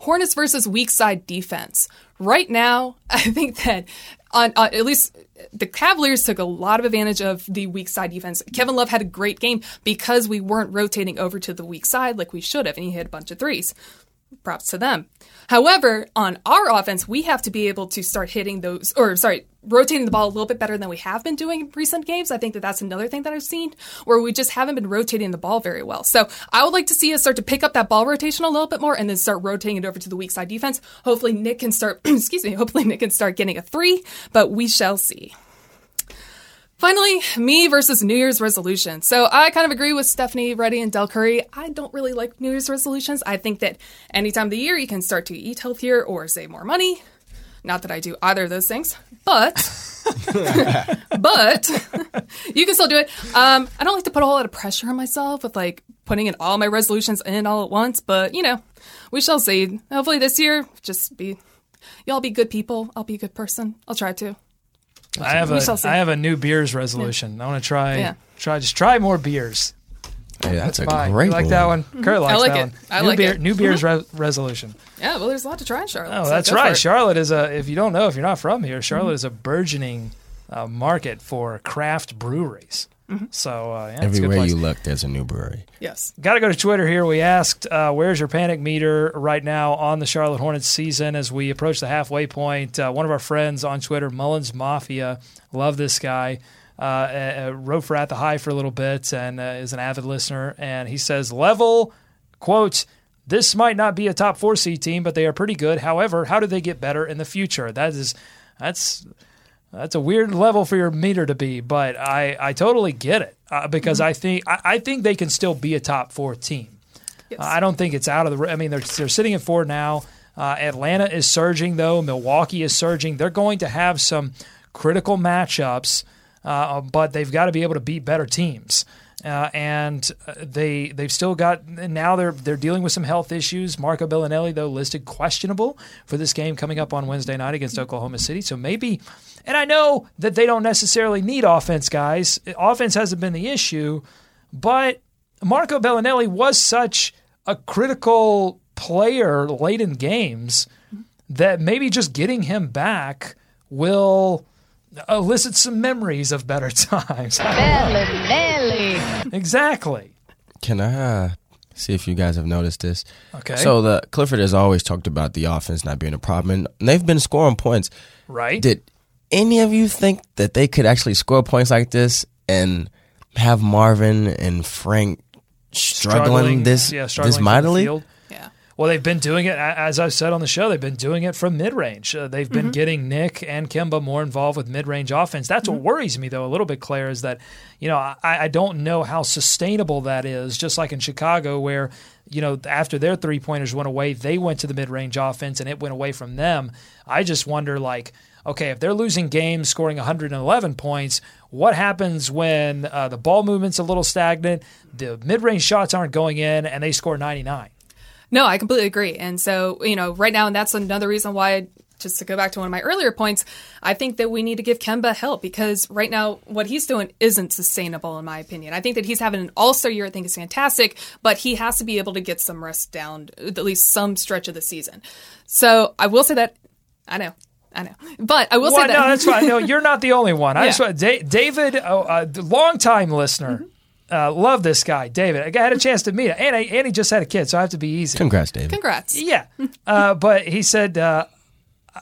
[SPEAKER 4] Hornets versus weak side defense. Right now, (laughs) I think that on uh, at least the Cavaliers took a lot of advantage of the weak side defense. Kevin Love had a great game because we weren't rotating over to the weak side like we should have, and he hit a bunch of threes. Props to them. However, on our offense, we have to be able to start hitting those, or sorry, rotating the ball a little bit better than we have been doing in recent games. I think that that's another thing that I've seen where we just haven't been rotating the ball very well. So I would like to see us start to pick up that ball rotation a little bit more and then start rotating it over to the weak side defense. Hopefully Nick can start, (clears throat) excuse me, hopefully Nick can start getting a three, but we shall see. Finally, me versus New Year's resolution. So I kind of agree with Stephanie Ready and Del Curry. I don't really like New Year's resolutions. I think that any time of the year you can start to eat healthier or save more money. Not that I do either of those things, but (laughs) but (laughs) you can still do it. Um, I don't like to put a whole lot of pressure on myself with like putting in all my resolutions in all at once. But you know, we shall see. Hopefully this year, just be y'all be good people. I'll be a good person. I'll try to.
[SPEAKER 3] I have
[SPEAKER 4] We
[SPEAKER 3] a
[SPEAKER 4] shall see.
[SPEAKER 3] I have a new beers resolution. I want to try
[SPEAKER 4] Yeah.
[SPEAKER 3] try just try more beers.
[SPEAKER 5] Hey, that's a
[SPEAKER 3] Bye.
[SPEAKER 5] great
[SPEAKER 3] You like
[SPEAKER 5] one.
[SPEAKER 3] that one? Kurt
[SPEAKER 4] I
[SPEAKER 3] likes
[SPEAKER 4] like
[SPEAKER 3] that
[SPEAKER 4] it.
[SPEAKER 3] one.
[SPEAKER 4] I
[SPEAKER 3] new
[SPEAKER 4] like
[SPEAKER 3] beer,
[SPEAKER 4] it.
[SPEAKER 3] New beers
[SPEAKER 4] Mhm.
[SPEAKER 3] re- resolution.
[SPEAKER 4] Yeah, well, there's a lot to try in Charlotte.
[SPEAKER 3] Oh,
[SPEAKER 4] so
[SPEAKER 3] that's right. Charlotte is a. If you don't know, if you're not from here, Charlotte
[SPEAKER 4] Mm-hmm.
[SPEAKER 3] is a burgeoning uh, market for craft breweries.
[SPEAKER 4] Mm-hmm.
[SPEAKER 3] So uh, yeah, it's a good
[SPEAKER 5] Everywhere
[SPEAKER 3] place.
[SPEAKER 5] you look, there's a new brewery.
[SPEAKER 4] Yes.
[SPEAKER 3] Got to go to Twitter here. We asked, uh, where's your panic meter right now on the Charlotte Hornets season as we approach the halfway point? Uh, one of our friends on Twitter, Mullins Mafia, love this guy, uh, uh, wrote for At the Hive for a little bit and uh, is an avid listener. And he says, level, quote, this might not be a top four seed team, but they are pretty good. However, how do they get better in the future? That is, that's that's a weird level for your meter to be, but I, I totally get it uh, because I think I, I think they can still be a top four team. Uh, I don't think it's out of the. I mean, they're they're sitting at four now. Uh, Atlanta is surging though. Milwaukee is surging. They're going to have some critical matchups, uh, but they've got to be able to beat better teams. Uh, and uh, they they've still got now they're they're dealing with some health issues. Marco Belinelli though listed questionable for this game coming up on Wednesday night against Oklahoma City. So maybe, and I know that they don't necessarily need offense, guys. Offense hasn't been the issue, but Marco Belinelli was such a critical player late in games that maybe just getting him back will elicit some memories of better (laughs) times. exactly.
[SPEAKER 5] Can I uh, see if you guys have noticed this?
[SPEAKER 3] Okay.
[SPEAKER 5] So the Clifford has always talked about the offense not being a problem, and they've been scoring points.
[SPEAKER 3] Right.
[SPEAKER 5] Did any of you think that they could actually score points like this and have Marvin and Frank struggling, this
[SPEAKER 3] yeah,
[SPEAKER 5] this
[SPEAKER 3] struggling from the
[SPEAKER 5] mightily?
[SPEAKER 3] Well, they've been doing it, as I've said on the show, they've been doing it from mid range. Uh, they've been
[SPEAKER 4] Mm-hmm.
[SPEAKER 3] getting Nick and Kemba more involved with mid range offense. That's what worries me, though, a little bit, Claire, is that, you know, I, I don't know how sustainable that is, just like in Chicago, where, you know, after their three pointers went away, they went to the mid range offense and it went away from them. I just wonder, like, okay, if they're losing games, scoring 111 points, what happens when uh, the ball movement's a little stagnant, the mid range shots aren't going in, and they score 99?
[SPEAKER 4] No, I completely agree. And so, you know, right now, and that's another reason why, just to go back to one of my earlier points, I think that we need to give Kemba help because right now, what he's doing isn't sustainable, in my opinion. I think that he's having an all star year. I think is fantastic, but he has to be able to get some rest down, at least some stretch of the season. So I will say that I know. I know. But I will
[SPEAKER 3] well,
[SPEAKER 4] say that.
[SPEAKER 3] no, that's fine. No, you're not the only one. I (laughs)
[SPEAKER 4] Yeah.
[SPEAKER 3] just David, oh, uh, longtime listener,
[SPEAKER 4] Mm-hmm.
[SPEAKER 3] Uh, love this guy, David. I had a chance to meet him, and, I, and he just had a kid, so I have to be easy.
[SPEAKER 5] Congrats, David.
[SPEAKER 4] Congrats.
[SPEAKER 3] Yeah, uh, but he said. Uh,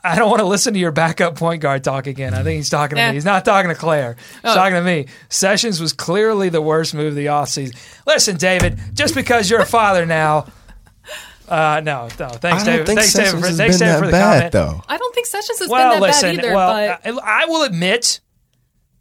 [SPEAKER 3] I don't want to listen to your backup point guard talk again. I think he's talking to
[SPEAKER 4] Eh.
[SPEAKER 3] me. He's not talking to Claire. He's
[SPEAKER 4] Oh.
[SPEAKER 3] talking to me. Sessions was clearly the worst move of the offseason. Listen, David, just because you're a father now. Uh, no, no. Thanks,
[SPEAKER 5] I don't
[SPEAKER 3] David.
[SPEAKER 5] think
[SPEAKER 3] thanks,
[SPEAKER 5] Sessions
[SPEAKER 3] David, for,
[SPEAKER 5] has
[SPEAKER 3] thanks,
[SPEAKER 5] been
[SPEAKER 3] David,
[SPEAKER 5] that
[SPEAKER 3] for the
[SPEAKER 5] bad,
[SPEAKER 3] comment.
[SPEAKER 5] though.
[SPEAKER 4] I don't think Sessions has
[SPEAKER 3] Well,
[SPEAKER 4] been that
[SPEAKER 3] listen.
[SPEAKER 4] bad either.
[SPEAKER 3] well,
[SPEAKER 4] but
[SPEAKER 3] I, I will admit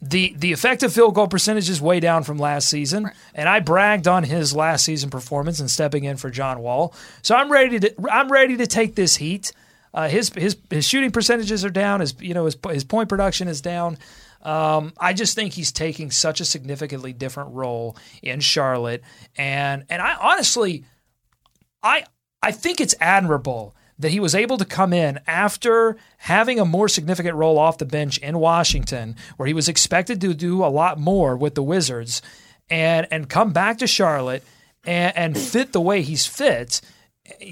[SPEAKER 3] the the effective field goal percentage is way down from last season, and I bragged on his last season performance and stepping in for John Wall. So I'm ready to I'm ready to take this heat. Uh, his his his shooting percentages are down. His you know his his point production is down. Um, I just think he's taking such a significantly different role in Charlotte, and and I honestly, I I think it's admirable that he was able to come in after having a more significant role off the bench in Washington, where he was expected to do a lot more with the Wizards, and and come back to Charlotte and, and fit the way he's fit.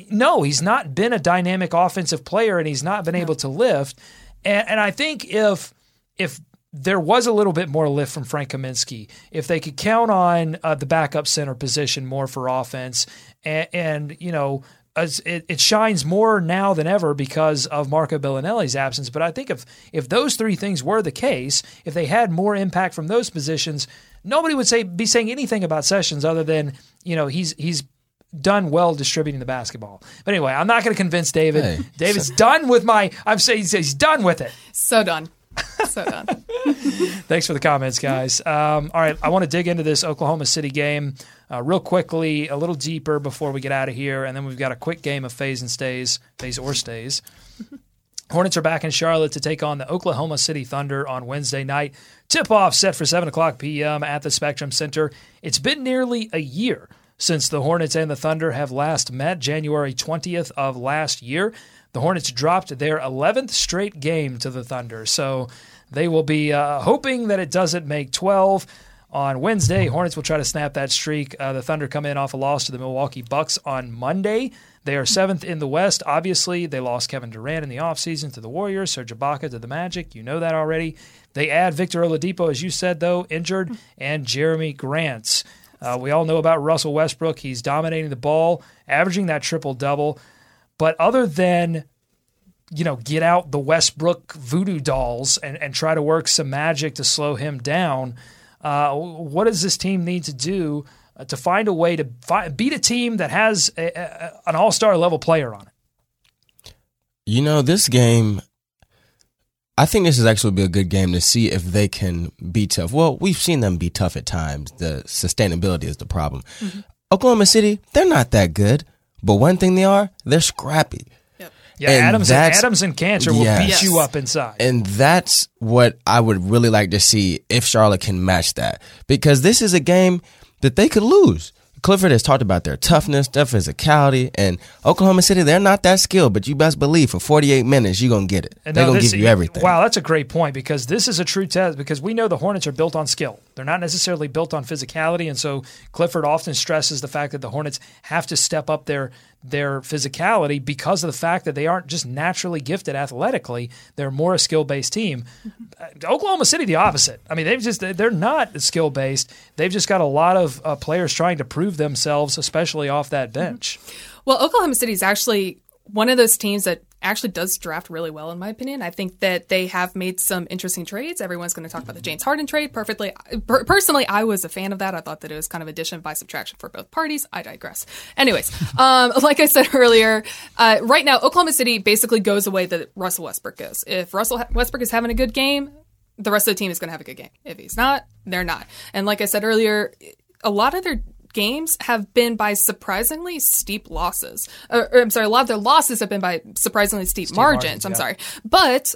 [SPEAKER 3] No, he's not been a dynamic offensive player, and he's not been able to lift. And, and I think if if there was a little bit more lift from Frank Kaminsky, if they could count on uh, the backup center position more for offense, and, and you know, it, it shines more now than ever because of Marco Belinelli's absence. But I think if if those three things were the case, if they had more impact from those positions, nobody would say be saying anything about Sessions other than you know he's he's done well distributing the basketball. But anyway, I'm not going to convince David.
[SPEAKER 5] Hey, (laughs)
[SPEAKER 3] David's done with my. I'm saying he's, he's done with it.
[SPEAKER 4] so done. So done. (laughs)
[SPEAKER 3] Thanks for the comments, guys. Um, all right, I want to dig into this Oklahoma City game uh, real quickly, a little deeper before we get out of here, and then we've got a quick game of phase and stays, phase or stays. (laughs) Hornets are back in Charlotte to take on the Oklahoma City Thunder on Wednesday night. Tip off set for 7 o'clock p.m. at the Spectrum Center. It's been nearly a year since the Hornets and the Thunder have last met, January 20th of last year. The Hornets dropped their 11th straight game to the Thunder, so they will be uh, hoping that it doesn't make 12 on Wednesday. Hornets will try to snap that streak. Uh, the Thunder come in off a loss to the Milwaukee Bucks on Monday. They are seventh in the West. Obviously, they lost Kevin Durant in the offseason to the Warriors, Serge Ibaka to the Magic. You know that already. They add Victor Oladipo, as you said, though, injured, and Jerami Grant. Uh, we all know about Russell Westbrook. He's dominating the ball, averaging that triple double. But other than you know, get out the Westbrook voodoo dolls and, and try to work some magic to slow him down. Uh, what does this team need to do uh, to find a way to beat a team that has a, a, an all star level player on it?
[SPEAKER 5] You know, this game, I think this is actually be a good game to see if they can be tough. Well, we've seen them be tough at times. The sustainability is the problem. Oklahoma City, they're not that good, but one thing they are, they're scrappy.
[SPEAKER 3] Yeah,
[SPEAKER 5] And
[SPEAKER 3] Adams and Adams and Kanter will
[SPEAKER 5] Yes.
[SPEAKER 3] beat you up inside.
[SPEAKER 5] And that's what I would really like to see if Charlotte can match that. Because this is a game that they could lose. Clifford has talked about their toughness, their physicality, and Oklahoma City, they're not that skilled, but you best believe for 48 minutes, you're going to get it.
[SPEAKER 3] And
[SPEAKER 5] They're
[SPEAKER 3] no,
[SPEAKER 5] going to give you everything.
[SPEAKER 3] Wow, that's a great point because this is a true test because we know the Hornets are built on skill. They're not necessarily built on physicality, and so Clifford often stresses the fact that the Hornets have to step up their their physicality because of the fact that they aren't just naturally gifted athletically. They're more a skill based team. Uh, Oklahoma City, the opposite. I mean, they've just they're not skill based. They've just got a lot of uh, players trying to prove themselves, especially off that bench.
[SPEAKER 4] Well, Oklahoma City is actually one of those teams that actually does draft really well, in my opinion. I think that they have made some interesting trades. Everyone's going to talk about the James Harden trade. Perfectly. Per- personally, I was a fan of that. I thought that it was kind of addition by subtraction for both parties. I digress. Anyways, (laughs) um, like I said (laughs) earlier, uh, right now, Oklahoma City basically goes the way that Russell Westbrook goes. If Russell Westbrook is having a good game, the rest of the team is going to have a good game. If he's not, they're not. And like I said earlier, a lot of their games have been by surprisingly steep losses. Or, or, I'm sorry, a lot of their losses have been by surprisingly steep, margins.
[SPEAKER 3] margins,
[SPEAKER 4] I'm
[SPEAKER 3] yeah.
[SPEAKER 4] sorry, but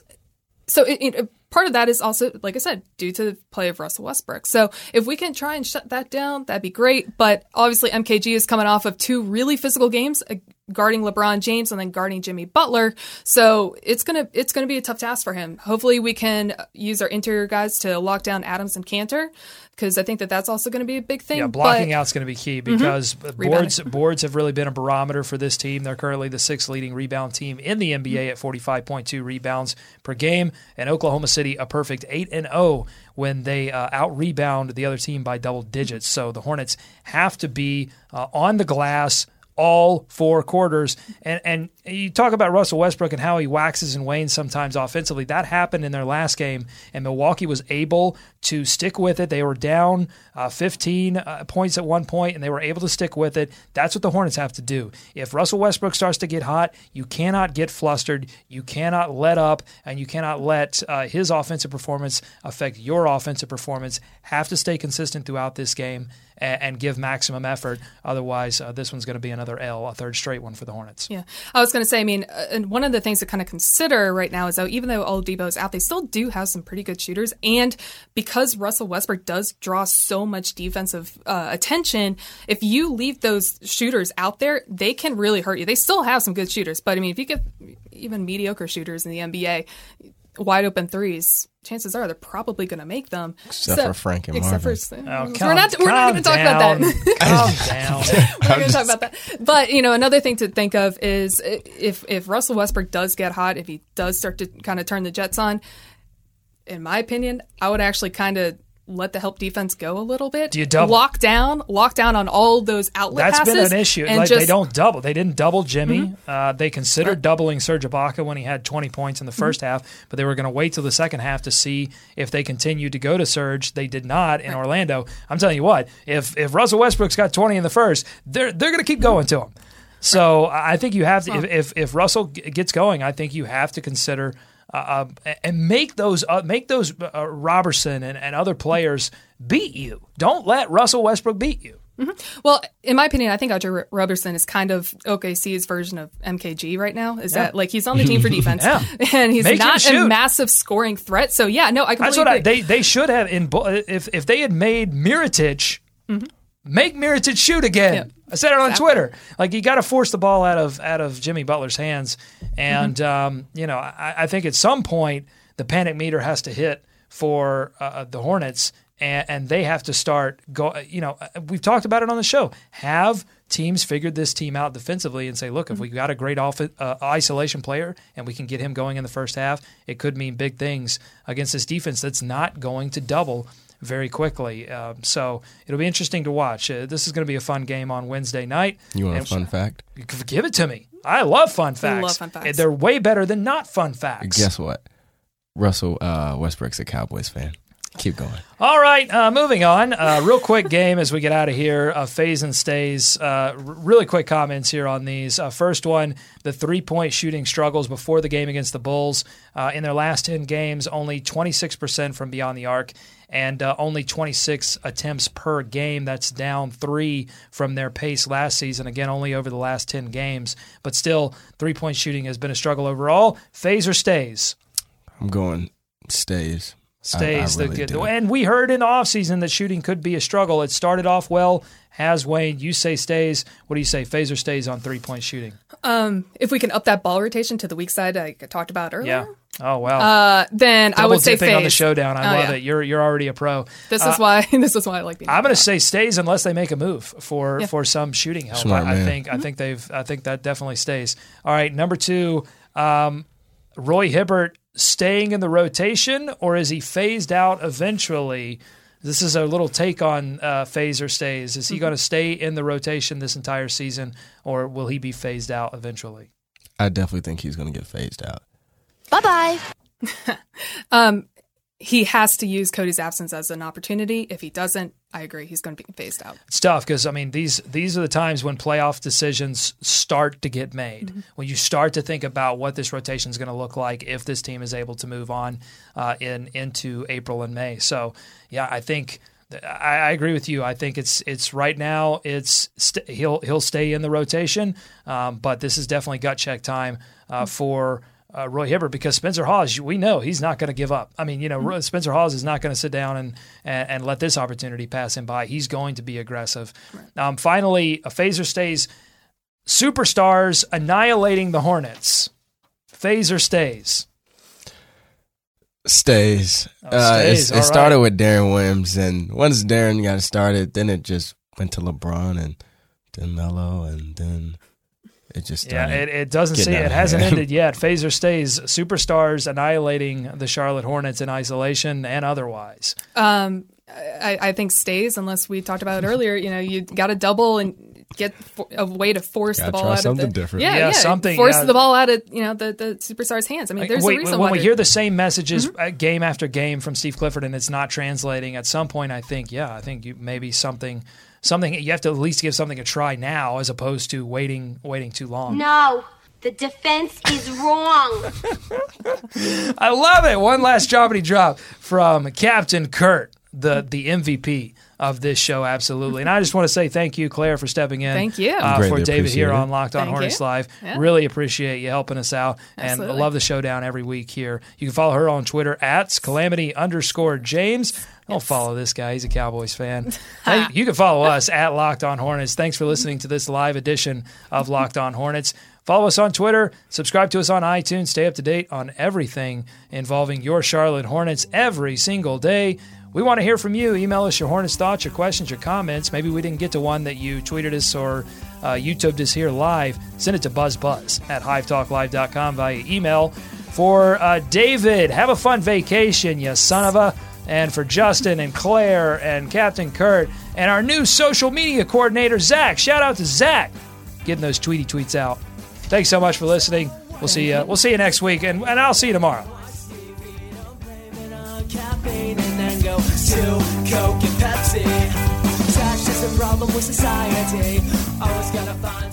[SPEAKER 4] so it, it, part of that is also, like I said, due to the play of Russell Westbrook. So if we can try and shut that down, that'd be great. But obviously, MKG is coming off of two really physical games uh, guarding LeBron James and then guarding Jimmy Butler. So it's gonna it's gonna be a tough task for him. Hopefully, we can use our interior guys to lock down Adams and Kanter because I think that that's also going to be a big thing.
[SPEAKER 3] Yeah, blocking
[SPEAKER 4] but,
[SPEAKER 3] out's going to be key because
[SPEAKER 4] Mhm.
[SPEAKER 3] boards boards have really been a barometer for this team. They're currently the sixth leading rebound team in the NBA at 45.2 rebounds per game, and Oklahoma City a perfect 8 and 0 when they uh, out rebound the other team by double digits. So the Hornets have to be uh, on the glass all four quarters. And and you talk about Russell Westbrook and how he waxes and wanes sometimes offensively. That happened in their last game, and Milwaukee was able to stick with it. They were down uh, 15 uh, points at one point, and they were able to stick with it. That's what the Hornets have to do. If Russell Westbrook starts to get hot, you cannot get flustered. You cannot let up, and you cannot let uh, his offensive performance affect your offensive performance. Have to stay consistent throughout this game and, and give maximum effort. Otherwise, uh, this one's going to be another L, a third straight one for the Hornets.
[SPEAKER 4] Yeah, I was going to say. I mean, uh, and one of the things to kind of consider right now is that even though Oladipo is out, they still do have some pretty good shooters, and because Russell Westbrook does draw so much defensive uh, attention, if you leave those shooters out there, they can really hurt you. They still have some good shooters, but I mean, if you get even mediocre shooters in the NBA, wide open threes, chances are they're probably going to make them.
[SPEAKER 5] Except for Frank and
[SPEAKER 4] except
[SPEAKER 5] Marvin.
[SPEAKER 4] for
[SPEAKER 3] Oh,
[SPEAKER 4] we're
[SPEAKER 3] calm-
[SPEAKER 4] not we're not going to talk about that. (laughs)
[SPEAKER 3] Calm down.
[SPEAKER 4] we're going to talk about that. But you know, another thing to think of is if if Russell Westbrook does get hot, if he does start to kind of turn the Jets on, in my opinion, I would actually kind of let the help defense go a little bit.
[SPEAKER 3] Do you double?
[SPEAKER 4] lock down, lock down on all those outlet
[SPEAKER 3] That's
[SPEAKER 4] passes?
[SPEAKER 3] That's been an issue.
[SPEAKER 4] and
[SPEAKER 3] Like
[SPEAKER 4] just,
[SPEAKER 3] they don't double. They didn't double Jimmy.
[SPEAKER 4] Mhm.
[SPEAKER 3] Uh, they considered doubling Serge Ibaka when he had 20 points in the 1st
[SPEAKER 4] Mm-hmm.
[SPEAKER 3] half, but they were going to wait till the second half to see if they continued to go to Serge. They did not in Orlando. I'm telling you what, if if Russell Westbrook's got 20 in the first, they're they're going to keep going to him. So I think you have to. If if, if Russell g- gets going, I think you have to consider. Uh, uh, and make those uh, make those uh, Roberson and, and other players beat you. Don't let Russell Westbrook beat you.
[SPEAKER 4] Well, in my opinion, I think Andre Roberson is kind of OKC's version of MKG right now. Is
[SPEAKER 3] Yeah.
[SPEAKER 4] that like he's on the team for (laughs) defense,
[SPEAKER 3] Yeah.
[SPEAKER 4] and he's
[SPEAKER 3] Make
[SPEAKER 4] not a massive scoring threat. So yeah, no, I completely That's
[SPEAKER 3] what I, they they should have in if if they had made Mirotic make Mirotic shoot again. I said it on
[SPEAKER 4] Exactly.
[SPEAKER 3] Twitter. Like you got to force the ball out of out of Jimmy Butler's hands, and um, you know I, I think at some point the panic meter has to hit for uh, the Hornets. And, and they have to start go. You know, uh, we've talked about it on the show. Have teams figured this team out defensively and say, look, if we got a great off, uh, isolation player and we can get him going in the first half, it could mean big things against this defense that's not going to double very quickly. Um, so it'll be interesting to watch. Uh, this is going to be a fun game on Wednesday night.
[SPEAKER 5] You want a
[SPEAKER 3] And-
[SPEAKER 5] fun fact?
[SPEAKER 3] Give it to me. I love fun facts.
[SPEAKER 4] I love fun facts.
[SPEAKER 3] They're way better than not fun facts.
[SPEAKER 5] Guess what? Russell uh, Westbrook's a Cowboys fan. Keep going.
[SPEAKER 3] All right, uh, moving on. Uh, real quick game as we get out of here. Uh, phase and stays. Uh, r- really quick comments here on these. Uh, first one: the three-point shooting struggles before the game against the Bulls. Uh, in their last ten games, only 26% from beyond the arc, and uh, only 26 attempts per game. That's down three from their pace last season. Again, only over the last 10 games, but still, three-point shooting has been a struggle overall. Phase or stays?
[SPEAKER 5] I'm going stays. I- I
[SPEAKER 3] stays
[SPEAKER 5] really
[SPEAKER 3] the good.
[SPEAKER 5] do.
[SPEAKER 3] And we heard in the offseason that shooting could be a struggle. It started off well, has waned. You say stays. What do you say? Phaser stays on three point shooting.
[SPEAKER 4] um, if we can up that ball rotation to the weak side, like I talked about earlier.
[SPEAKER 3] Yeah. Oh wow.
[SPEAKER 4] Uh, then I would say
[SPEAKER 3] dipping on the
[SPEAKER 4] phase.
[SPEAKER 3] showdown. I
[SPEAKER 4] Oh,
[SPEAKER 3] love
[SPEAKER 4] yeah.
[SPEAKER 3] it. You're you're already a pro.
[SPEAKER 4] This
[SPEAKER 3] Uh,
[SPEAKER 4] is why. (laughs) This is why I like being.
[SPEAKER 3] I'm going to say stays unless they make a move for
[SPEAKER 4] Yeah.
[SPEAKER 3] for some shooting help.
[SPEAKER 5] Smart
[SPEAKER 3] I, I
[SPEAKER 5] man.
[SPEAKER 3] think I think they've I think that definitely stays. All right, number two, um, Roy Hibbert staying in the rotation or is he phased out eventually? This is a little take on uh, phaser stays. Is he going to stay in the rotation this entire season, or will he be phased out eventually?
[SPEAKER 5] I definitely think he's going to get phased out.
[SPEAKER 2] Bye bye. (laughs)
[SPEAKER 4] Um, he has to use Cody's absence as an opportunity. If he doesn't, I agree, he's going to be phased out.
[SPEAKER 3] It's tough because I mean these these are the times when playoff decisions start to get made. When you start to think about what this rotation is going to look like if this team is able to move on uh, in into April and May. So yeah, I think I, I agree with you. I think it's it's right now it's st- he'll he'll stay in the rotation, um, but this is definitely gut check time uh, for. Uh, Roy Hibbert because Spencer Hawes, we know he's not going to give up. I mean, you know, Ro- Spencer Hawes is not going to sit down and, and and let this opportunity pass him by. He's going to be aggressive. Um, finally, a phaser stays. superstars annihilating the Hornets. Phaser stays.
[SPEAKER 5] Stays.
[SPEAKER 3] Oh,
[SPEAKER 5] uh,
[SPEAKER 3] stays,
[SPEAKER 5] it's-
[SPEAKER 3] all
[SPEAKER 5] it started
[SPEAKER 3] right.
[SPEAKER 5] with Deron Williams, and once Deron got started, then it just went to LeBron and then Melo, and then it just
[SPEAKER 3] Yeah, it, it doesn't
[SPEAKER 5] getting
[SPEAKER 3] see it hasn't
[SPEAKER 5] hand. (laughs)
[SPEAKER 3] ended yet. Phaser stays. Superstars annihilating the Charlotte Hornets in isolation and otherwise.
[SPEAKER 4] Um, I, I think stays unless we talked about it earlier. You know, you got to double and get fo- a way to force
[SPEAKER 5] Gotta
[SPEAKER 4] the ball
[SPEAKER 5] try
[SPEAKER 4] out
[SPEAKER 5] something
[SPEAKER 4] of the
[SPEAKER 5] different.
[SPEAKER 4] Yeah,
[SPEAKER 3] Yeah,
[SPEAKER 4] yeah,
[SPEAKER 3] something,
[SPEAKER 4] Force
[SPEAKER 3] yeah.
[SPEAKER 4] the ball out of you know the the superstars' hands. I mean, there's
[SPEAKER 3] Wait,
[SPEAKER 4] a reason
[SPEAKER 3] when
[SPEAKER 4] why
[SPEAKER 3] we hear the same messages
[SPEAKER 4] Mm-hmm.
[SPEAKER 3] uh, game after game from Steve Clifford and it's not translating, at some point I think, yeah, I think you maybe something something you have to at least give something a try now as opposed to waiting waiting too long.
[SPEAKER 12] No, the defense is wrong. (laughs)
[SPEAKER 3] I love it. One last droppity drop from Captain Kurt, the the MVP of this show, absolutely. And I just want to say thank you, Claire, for stepping in.
[SPEAKER 4] Thank you.
[SPEAKER 3] uh, for David here
[SPEAKER 5] it.
[SPEAKER 3] on Locked On
[SPEAKER 4] Thank
[SPEAKER 3] Hornets
[SPEAKER 4] you.
[SPEAKER 3] Live.
[SPEAKER 4] Yeah.
[SPEAKER 3] Really appreciate you helping us out, and
[SPEAKER 4] Absolutely.
[SPEAKER 3] I love the showdown every week here. You can follow her on Twitter at calamity underscore James. Don't follow this guy; he's a Cowboys fan. (laughs) Hey, you can follow us at Locked On Hornets. Thanks for listening to this live edition of Locked On Hornets. Follow us on Twitter, subscribe to us on iTunes, stay up to date on everything involving your Charlotte Hornets every single day. We want to hear from you. Email us your Hornets thoughts, your questions, your comments. Maybe we didn't get to one that you tweeted us or uh, YouTubed us here live. Send it to buzzbuzz at hivetalklive.com via email. For uh, David, have a fun vacation, you son of a. And for Justin and Claire and Captain Kurt and our new social media coordinator, Zach. Shout out to Zach getting those tweety tweets out. Thanks so much for listening. We'll see you. We'll see you next week, and, and I'll see you tomorrow.
[SPEAKER 13] Always gotta find